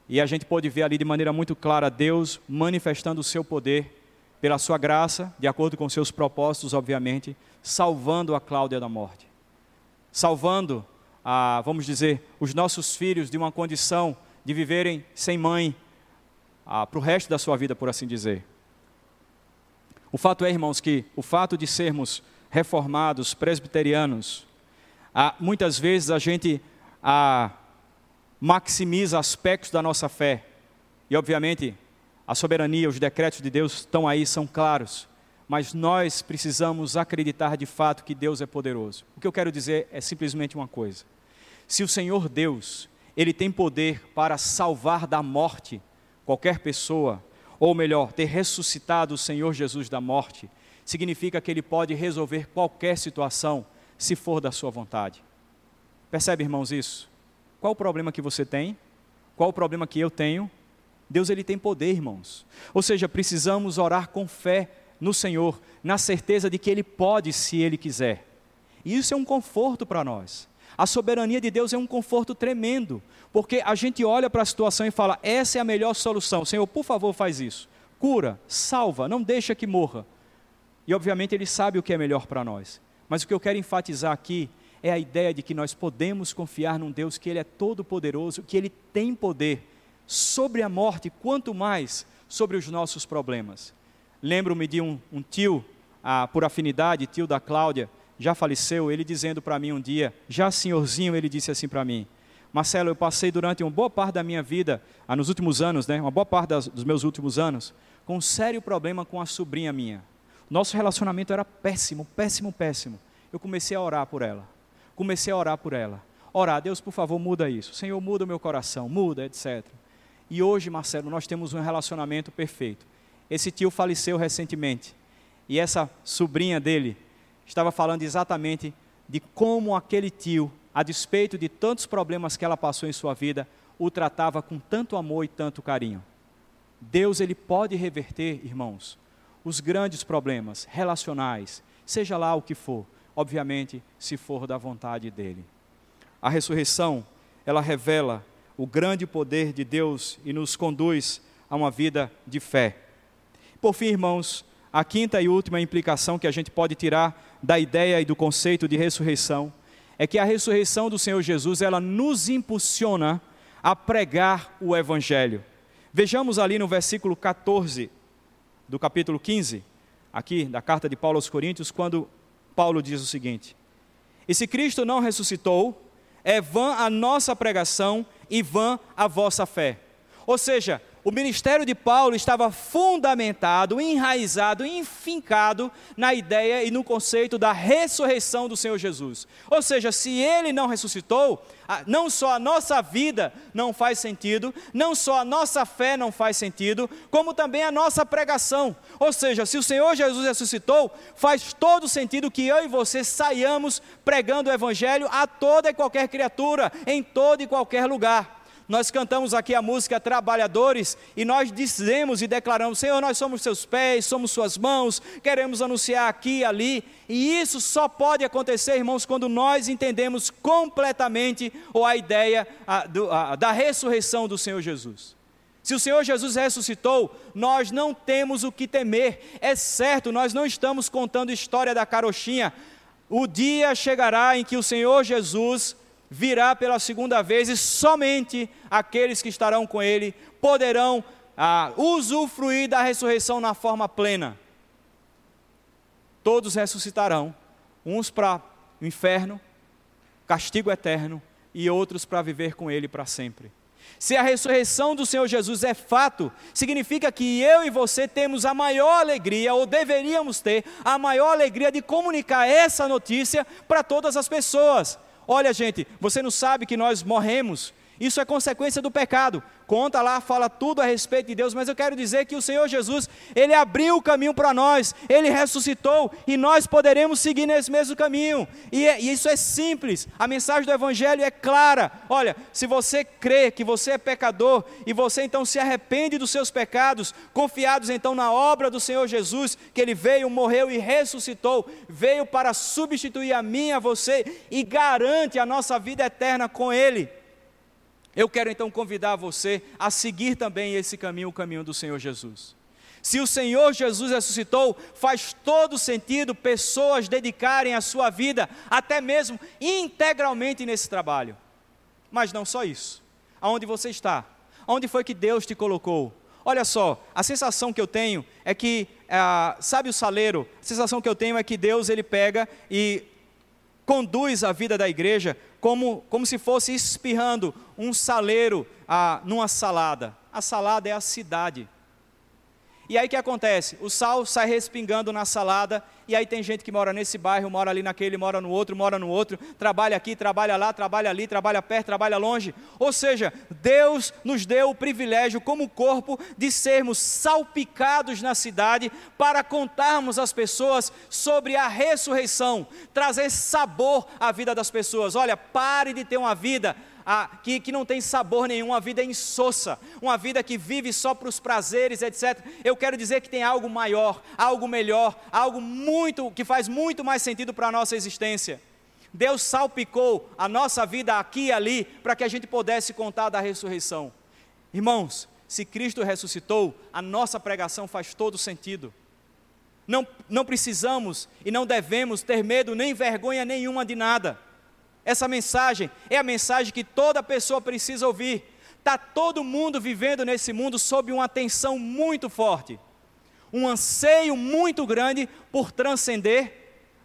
A: E a gente pôde ver ali de maneira muito clara Deus manifestando o seu poder pela sua graça, de acordo com seus propósitos, obviamente, salvando a Cláudia da morte. Salvando a, vamos dizer, os nossos filhos de uma condição de viverem sem mãe para o resto da sua vida, por assim dizer. O fato é, irmãos, que o fato de sermos reformados, presbiterianos, muitas vezes a gente maximiza aspectos da nossa fé. E, obviamente, a soberania, os decretos de Deus estão aí, são claros. Mas nós precisamos acreditar de fato que Deus é poderoso. O que eu quero dizer é simplesmente uma coisa: se o Senhor Deus, ele tem poder para salvar da morte qualquer pessoa, ou melhor, ter ressuscitado o Senhor Jesus da morte, significa que ele pode resolver qualquer situação, se for da sua vontade. Percebe, irmãos, isso? Qual o problema que você tem? Qual o problema que eu tenho? Deus ele tem poder, irmãos. Ou seja, precisamos orar com fé no Senhor, na certeza de que ele pode se ele quiser. E isso é um conforto para nós. A soberania de Deus é um conforto tremendo, porque a gente olha para a situação e fala: essa é a melhor solução. Senhor, por favor, faz isso. Cura, salva, não deixa que morra. E obviamente Ele sabe o que é melhor para nós. Mas o que eu quero enfatizar aqui é a ideia de que nós podemos confiar num Deus que Ele é todo-poderoso, que Ele tem poder sobre a morte, quanto mais sobre os nossos problemas. Lembro-me de um, um tio, ah, por afinidade, tio da Cláudia, já faleceu, ele dizendo para mim um dia, já senhorzinho, ele disse assim para mim: Marcelo, eu passei durante uma boa parte da minha vida, ah, nos últimos anos, né, uma boa parte das, dos meus últimos anos, com um sério problema com a sobrinha minha. Nosso relacionamento era péssimo, péssimo, péssimo. Eu comecei a orar por ela. Comecei a orar por ela. Orar, Deus, por favor, muda isso. Senhor, muda o meu coração, muda, etc. E hoje, Marcelo, nós temos um relacionamento perfeito. Esse tio faleceu recentemente. E essa sobrinha dele, estava falando exatamente de como aquele tio, a despeito de tantos problemas que ela passou em sua vida, o tratava com tanto amor e tanto carinho.
B: Deus ele pode reverter, irmãos, os grandes problemas relacionais, seja lá o que for, obviamente, se for da vontade dele. A ressurreição, ela revela o grande poder de Deus e nos conduz a uma vida de fé. Por fim, irmãos, a quinta e última implicação que a gente pode tirar da ideia e do conceito de ressurreição é que a ressurreição do Senhor Jesus, ela nos impulsiona a pregar o evangelho. Vejamos ali no versículo 14 do capítulo 15, aqui da carta de Paulo aos Coríntios, quando Paulo diz o seguinte: E se Cristo não ressuscitou, é vã a nossa pregação e vã a vossa fé. Ou seja, o ministério de Paulo estava fundamentado, enraizado, enfincado na ideia e no conceito da ressurreição do Senhor Jesus. Ou seja, se ele não ressuscitou, não só a nossa vida não faz sentido, não só a nossa fé não faz sentido, como também a nossa pregação. Ou seja, se o Senhor Jesus ressuscitou, faz todo sentido que eu e você saiamos pregando o Evangelho a toda e qualquer criatura, em todo e qualquer lugar. Nós cantamos aqui a música Trabalhadores e nós dizemos e declaramos: Senhor, nós somos seus pés, somos suas mãos, queremos anunciar aqui e ali. E isso só pode acontecer, irmãos, quando nós entendemos completamente ou a ideia a, do, a, da ressurreição do Senhor Jesus. Se o Senhor Jesus ressuscitou, nós não temos o que temer. É certo, nós não estamos contando história da carochinha. O dia chegará em que o Senhor Jesus virá pela segunda vez e somente aqueles que estarão com ele poderão ah, usufruir da ressurreição na forma plena. Todos ressuscitarão, uns para o inferno, castigo eterno, e outros para viver com ele para sempre. Se a ressurreição do Senhor Jesus é fato, significa que eu e você temos a maior alegria, ou deveríamos ter a maior alegria de comunicar essa notícia para todas as pessoas. Olha, gente, você não sabe que nós morremos. Isso é consequência do pecado. Conta lá, fala tudo a respeito de Deus, mas eu quero dizer que o Senhor Jesus, Ele abriu o caminho para nós, Ele ressuscitou e nós poderemos seguir nesse mesmo caminho. E, é, e, isso é simples, a mensagem do Evangelho é clara. Olha, se você crê que você é pecador e você então se arrepende dos seus pecados, confiados então na obra do Senhor Jesus, que Ele veio, morreu e ressuscitou, veio para substituir a mim, a você e garante a nossa vida eterna com Ele. Eu quero então convidar você a seguir também esse caminho, o caminho do Senhor Jesus. Se o Senhor Jesus ressuscitou, faz todo sentido pessoas dedicarem a sua vida, até mesmo integralmente nesse trabalho. Mas não só isso. Aonde você está? Aonde foi que Deus te colocou? Olha só, a sensação que eu tenho é que, ah, sabe o saleiro? A sensação que eu tenho é que Deus ele pega e conduz a vida da igreja como, como se fosse espirrando um saleiro ah, numa salada. A salada é a cidade. E aí o que acontece? O sal sai respingando na salada, e aí tem gente que mora nesse bairro, mora ali naquele, mora no outro, mora no outro, trabalha aqui, trabalha lá, trabalha ali, trabalha perto, trabalha longe. Ou seja, Deus nos deu o privilégio, como corpo, de sermos salpicados na cidade para contarmos às pessoas sobre a ressurreição, trazer sabor à vida das pessoas. Olha, pare de ter uma vida a, que, que não tem sabor nenhum, uma vida insossa, uma vida que vive só para os prazeres, etc. Eu quero dizer que tem algo maior, algo melhor, algo muito que faz muito mais sentido para a nossa existência. Deus salpicou a nossa vida aqui e ali para que a gente pudesse contar da ressurreição. Irmãos, se Cristo ressuscitou, a nossa pregação faz todo sentido. Não, não precisamos e não devemos ter medo nem vergonha nenhuma de nada. Essa mensagem é a mensagem que toda pessoa precisa ouvir. Está todo mundo vivendo nesse mundo sob uma tensão muito forte, um anseio muito grande por transcender,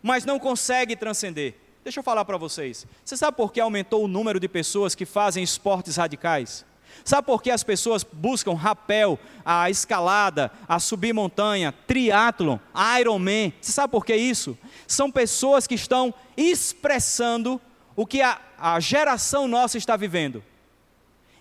B: mas não consegue transcender. Deixa eu falar para vocês. Você sabe por que aumentou o número de pessoas que fazem esportes radicais? Sabe por que as pessoas buscam rapel, a escalada, a subir montanha, triatlon, Ironman? Você sabe por que isso? São pessoas que estão expressando o que a, a geração nossa está vivendo.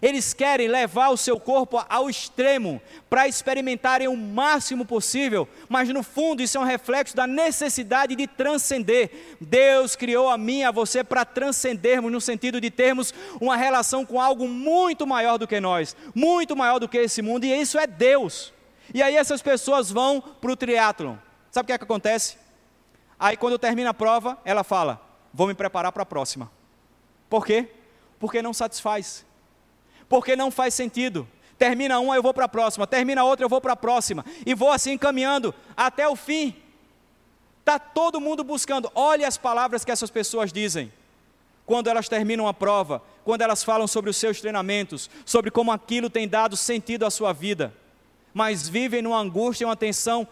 B: Eles querem levar o seu corpo ao extremo para experimentarem o máximo possível, mas no fundo isso é um reflexo da necessidade de transcender. Deus criou a mim e a você para transcendermos, no sentido de termos uma relação com algo muito maior do que nós, muito maior do que esse mundo, e isso é Deus. E aí essas pessoas vão para o triatlon. Sabe o que é que acontece? Aí quando termina a prova, ela fala: Vou me preparar para a próxima. Por quê? Porque não satisfaz porque não faz sentido. Termina uma, eu vou para a próxima, termina outra, eu vou para a próxima, e vou assim caminhando até o fim. Está todo mundo buscando. Olhe as palavras que essas pessoas dizem quando elas terminam a prova, quando elas falam sobre os seus treinamentos, sobre como aquilo tem dado sentido à sua vida, mas vivem numa angústia e uma tensão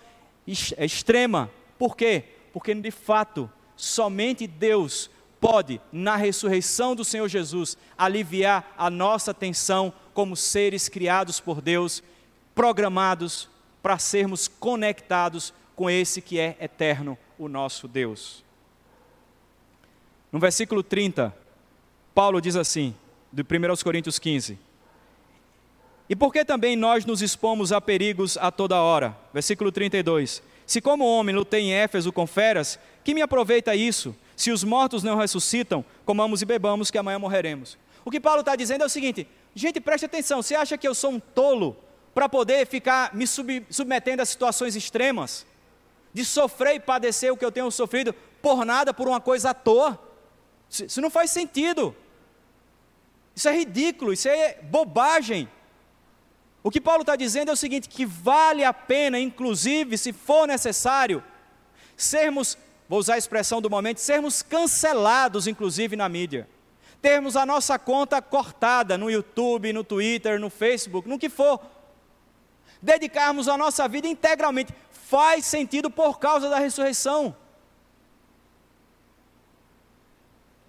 B: extrema. Por quê? Porque de fato, somente Deus pode, na ressurreição do Senhor Jesus, aliviar a nossa tensão como seres criados por Deus, programados para sermos conectados com esse que é eterno, o nosso Deus. No versículo 30, Paulo diz assim, de 1 Coríntios 15: E por que também nós nos expomos a perigos a toda hora? Versículo 32: Se como homem lutei em Éfeso com feras, que me aproveita isso? Se os mortos não ressuscitam, comamos e bebamos, que amanhã morreremos. O que Paulo está dizendo é o seguinte: gente, preste atenção, você acha que eu sou um tolo para poder ficar me sub, submetendo a situações extremas? De sofrer e padecer o que eu tenho sofrido por nada, por uma coisa à toa? Isso não faz sentido. Isso é ridículo, isso é bobagem. O que Paulo está dizendo é o seguinte: que vale a pena, inclusive, se for necessário, sermos vou usar a expressão do momento, sermos cancelados, inclusive na mídia. Termos a nossa conta cortada no YouTube, no Twitter, no Facebook, no que for. Dedicarmos a nossa vida integralmente. Faz sentido por causa da ressurreição.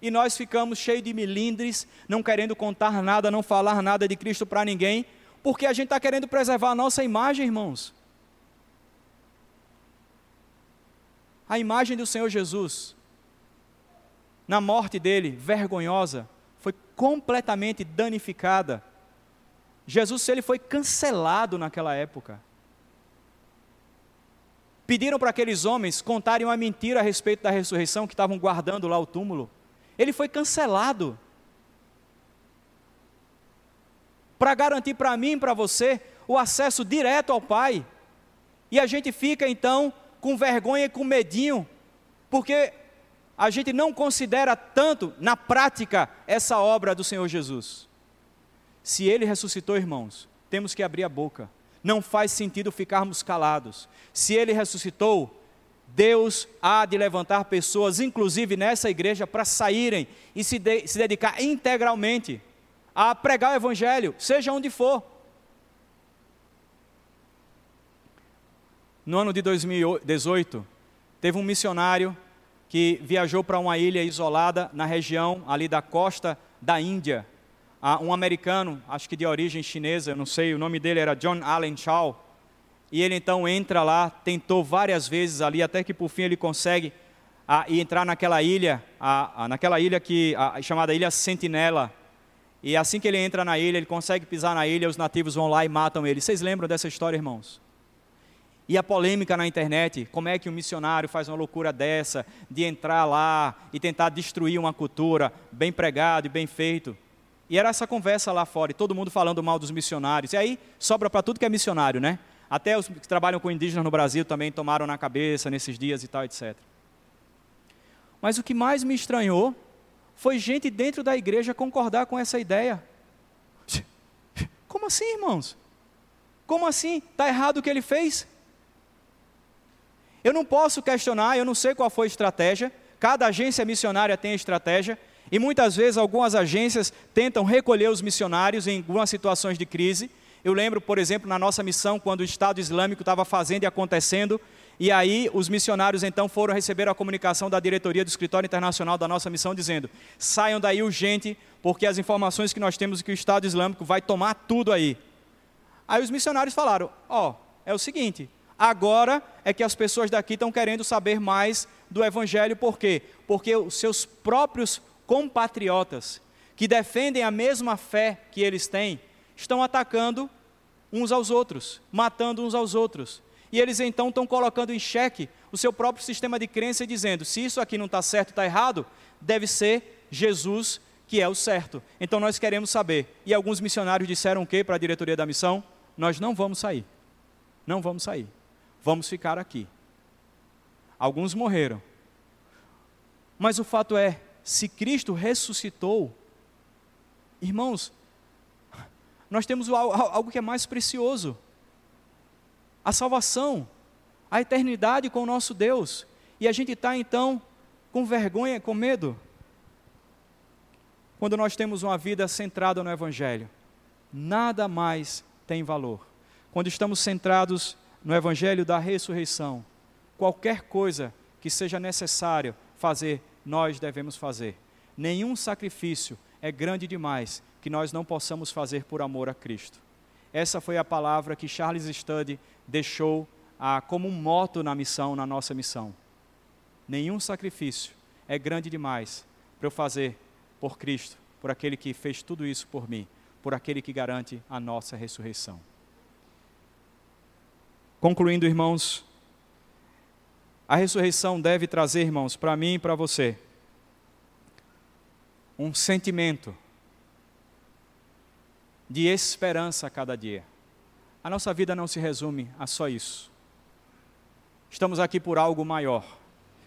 B: E nós ficamos cheios de milindres, não querendo contar nada, não falar nada de Cristo para ninguém, porque a gente está querendo preservar a nossa imagem, irmãos. A imagem do Senhor Jesus, na morte dele, vergonhosa, foi completamente danificada. Jesus, ele foi cancelado naquela época. Pediram para aqueles homens contarem uma mentira a respeito da ressurreição que estavam guardando lá o túmulo. Ele foi cancelado. Para garantir para mim e para você o acesso direto ao Pai. E a gente fica então com vergonha e com medinho, porque a gente não considera tanto na prática essa obra do Senhor Jesus. Se ele ressuscitou, irmãos, temos que abrir a boca. Não faz sentido ficarmos calados. Se ele ressuscitou, Deus há de levantar pessoas, inclusive nessa igreja, para saírem e se, de, se dedicar integralmente a pregar o Evangelho, seja onde for. no ano de 2018, teve um missionário que viajou para uma ilha isolada na região ali da costa da Índia. Um americano, acho que de origem chinesa, não sei, o nome dele era John Allen Shaw. E ele então entra lá, tentou várias vezes ali, até que por fim ele consegue a, entrar naquela ilha, a, a, naquela ilha que chamada Ilha Sentinela. E assim que ele entra na ilha, ele consegue pisar na ilha, os nativos vão lá e matam ele. Vocês lembram dessa história, irmãos? E a polêmica na internet, como é que um missionário faz uma loucura dessa, de entrar lá e tentar destruir uma cultura, bem pregado e bem feito. E era essa conversa lá fora, e todo mundo falando mal dos missionários. E aí sobra para tudo que é missionário, né? Até os que trabalham com indígenas no Brasil também tomaram na cabeça nesses dias e tal, etc. Mas o que mais me estranhou foi gente dentro da igreja concordar com essa ideia. Como assim, irmãos? Como assim? Está errado o que ele fez? Eu não posso questionar, eu não sei qual foi a estratégia, cada agência missionária tem estratégia, e muitas vezes algumas agências tentam recolher os missionários em algumas situações de crise. Eu lembro, por exemplo, na nossa missão, quando o Estado Islâmico estava fazendo e acontecendo, e aí os missionários então foram receber a comunicação da diretoria do escritório internacional da nossa missão, dizendo: saiam daí urgente, porque as informações que nós temos é que o Estado Islâmico vai tomar tudo aí. Aí os missionários falaram: ó, oh, é o seguinte, Agora é que as pessoas daqui estão querendo saber mais do Evangelho, por quê? Porque os seus próprios compatriotas que defendem a mesma fé que eles têm, estão atacando uns aos outros, matando uns aos outros. E eles então estão colocando em xeque o seu próprio sistema de crença e dizendo: se isso aqui não está certo, está errado, deve ser Jesus que é o certo. Então nós queremos saber. E alguns missionários disseram o que para a diretoria da missão? Nós não vamos sair. Não vamos sair. Vamos ficar aqui. Alguns morreram. Mas o fato é, se Cristo ressuscitou, irmãos, nós temos algo que é mais precioso: a salvação, a eternidade com o nosso Deus. E a gente está então com vergonha, com medo, quando nós temos uma vida centrada no Evangelho. Nada mais tem valor. Quando estamos centrados no Evangelho da ressurreição, qualquer coisa que seja necessário fazer, nós devemos fazer. Nenhum sacrifício é grande demais que nós não possamos fazer por amor a Cristo. Essa foi a palavra que Charles Studd deixou ah, como um moto na missão, na nossa missão. Nenhum sacrifício é grande demais para eu fazer por Cristo, por aquele que fez tudo isso por mim, por aquele que garante a nossa ressurreição. Concluindo, irmãos, a ressurreição deve trazer, irmãos, para mim e para você, um sentimento de esperança a cada dia. A nossa vida não se resume a só isso. Estamos aqui por algo maior.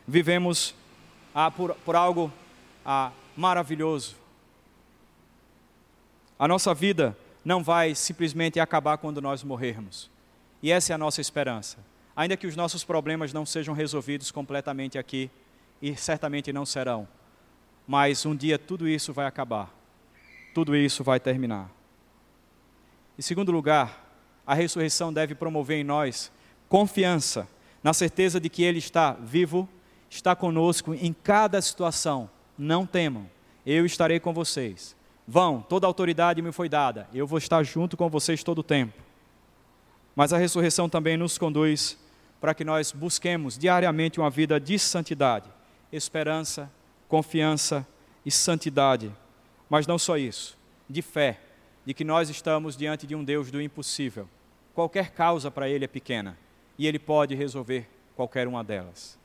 B: Vivemos ah, por, por algo ah, maravilhoso. A nossa vida não vai simplesmente acabar quando nós morrermos. E essa é a nossa esperança. Ainda que os nossos problemas não sejam resolvidos completamente aqui, e certamente não serão, mas um dia tudo isso vai acabar. Tudo isso vai terminar. Em segundo lugar, a ressurreição deve promover em nós confiança, na certeza de que Ele está vivo, está conosco em cada situação. Não temam, eu estarei com vocês. Vão, toda autoridade me foi dada, eu vou estar junto com vocês todo o tempo. Mas a ressurreição também nos conduz para que nós busquemos diariamente uma vida de santidade, esperança, confiança e santidade. Mas não só isso, de fé, de que nós estamos diante de um Deus do impossível. Qualquer causa para Ele é pequena e Ele pode resolver qualquer uma delas.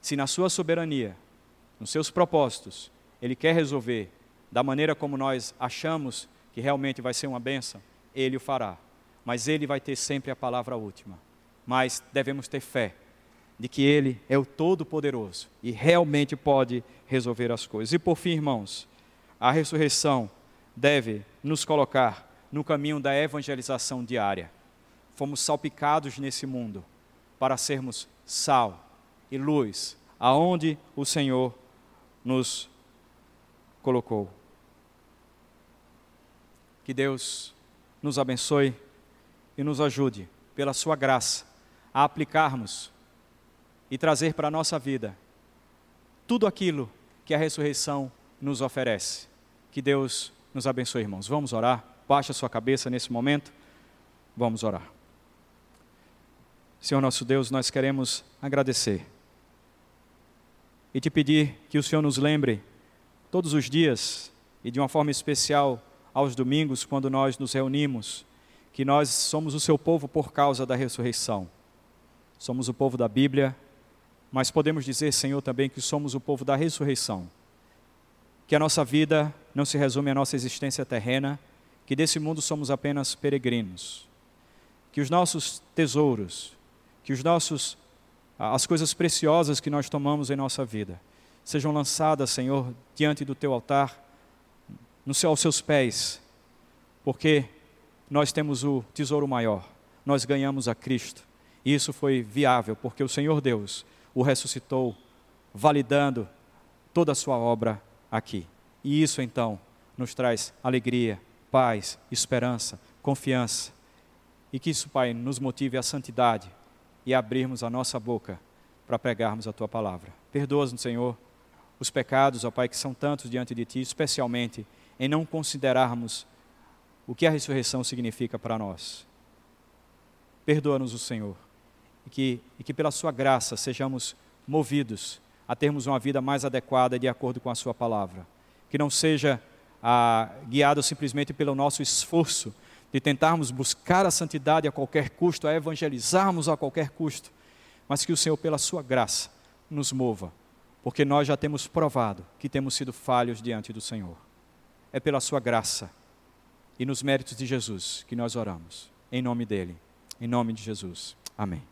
B: Se na Sua soberania, nos seus propósitos, Ele quer resolver da maneira como nós achamos que realmente vai ser uma benção, Ele o fará. Mas Ele vai ter sempre a palavra última. Mas devemos ter fé de que Ele é o Todo-Poderoso e realmente pode resolver as coisas. E por fim, irmãos, a ressurreição deve nos colocar no caminho da evangelização diária. Fomos salpicados nesse mundo para sermos sal e luz aonde o Senhor nos colocou. Que Deus nos abençoe e nos ajude, pela Sua graça, a aplicarmos e trazer para a nossa vida tudo aquilo que a ressurreição nos oferece. Que Deus nos abençoe, irmãos. Vamos orar. Baixa sua cabeça nesse momento. Vamos orar. Senhor nosso Deus, nós queremos agradecer e te pedir que o Senhor nos lembre todos os dias e de uma forma especial aos domingos, quando nós nos reunimos, que nós somos o seu povo por causa da ressurreição. Somos o povo da Bíblia, mas podemos dizer, Senhor, também que somos o povo da ressurreição que a nossa vida não se resume à nossa existência terrena, que desse mundo somos apenas peregrinos, que os nossos tesouros, que os nossos as coisas preciosas que nós tomamos em nossa vida sejam lançadas, Senhor, diante do teu altar, no céu aos seus pés, porque nós temos o tesouro maior, nós ganhamos a Cristo. E isso foi viável, porque o Senhor Deus o ressuscitou, validando toda a sua obra aqui. E isso então nos traz alegria, paz, esperança, confiança. E que isso, Pai, nos motive à santidade e abrirmos a nossa boca para pregarmos a tua palavra. Perdoa-nos, Senhor, os pecados, ó Pai, que são tantos diante de ti, especialmente em não considerarmos o que a ressurreição significa para nós. Perdoa-nos o Senhor e que, e que pela sua graça sejamos movidos a termos uma vida mais adequada de acordo com a Sua palavra. que não seja ah, guiado simplesmente pelo nosso esforço de tentarmos buscar a santidade a qualquer custo, a evangelizarmos a qualquer custo, mas que o Senhor, pela Sua graça, nos mova, porque nós já temos provado que temos sido falhos diante do Senhor. É pela Sua graça e nos méritos de Jesus que nós oramos. Em nome dele, em nome de Jesus. Amém.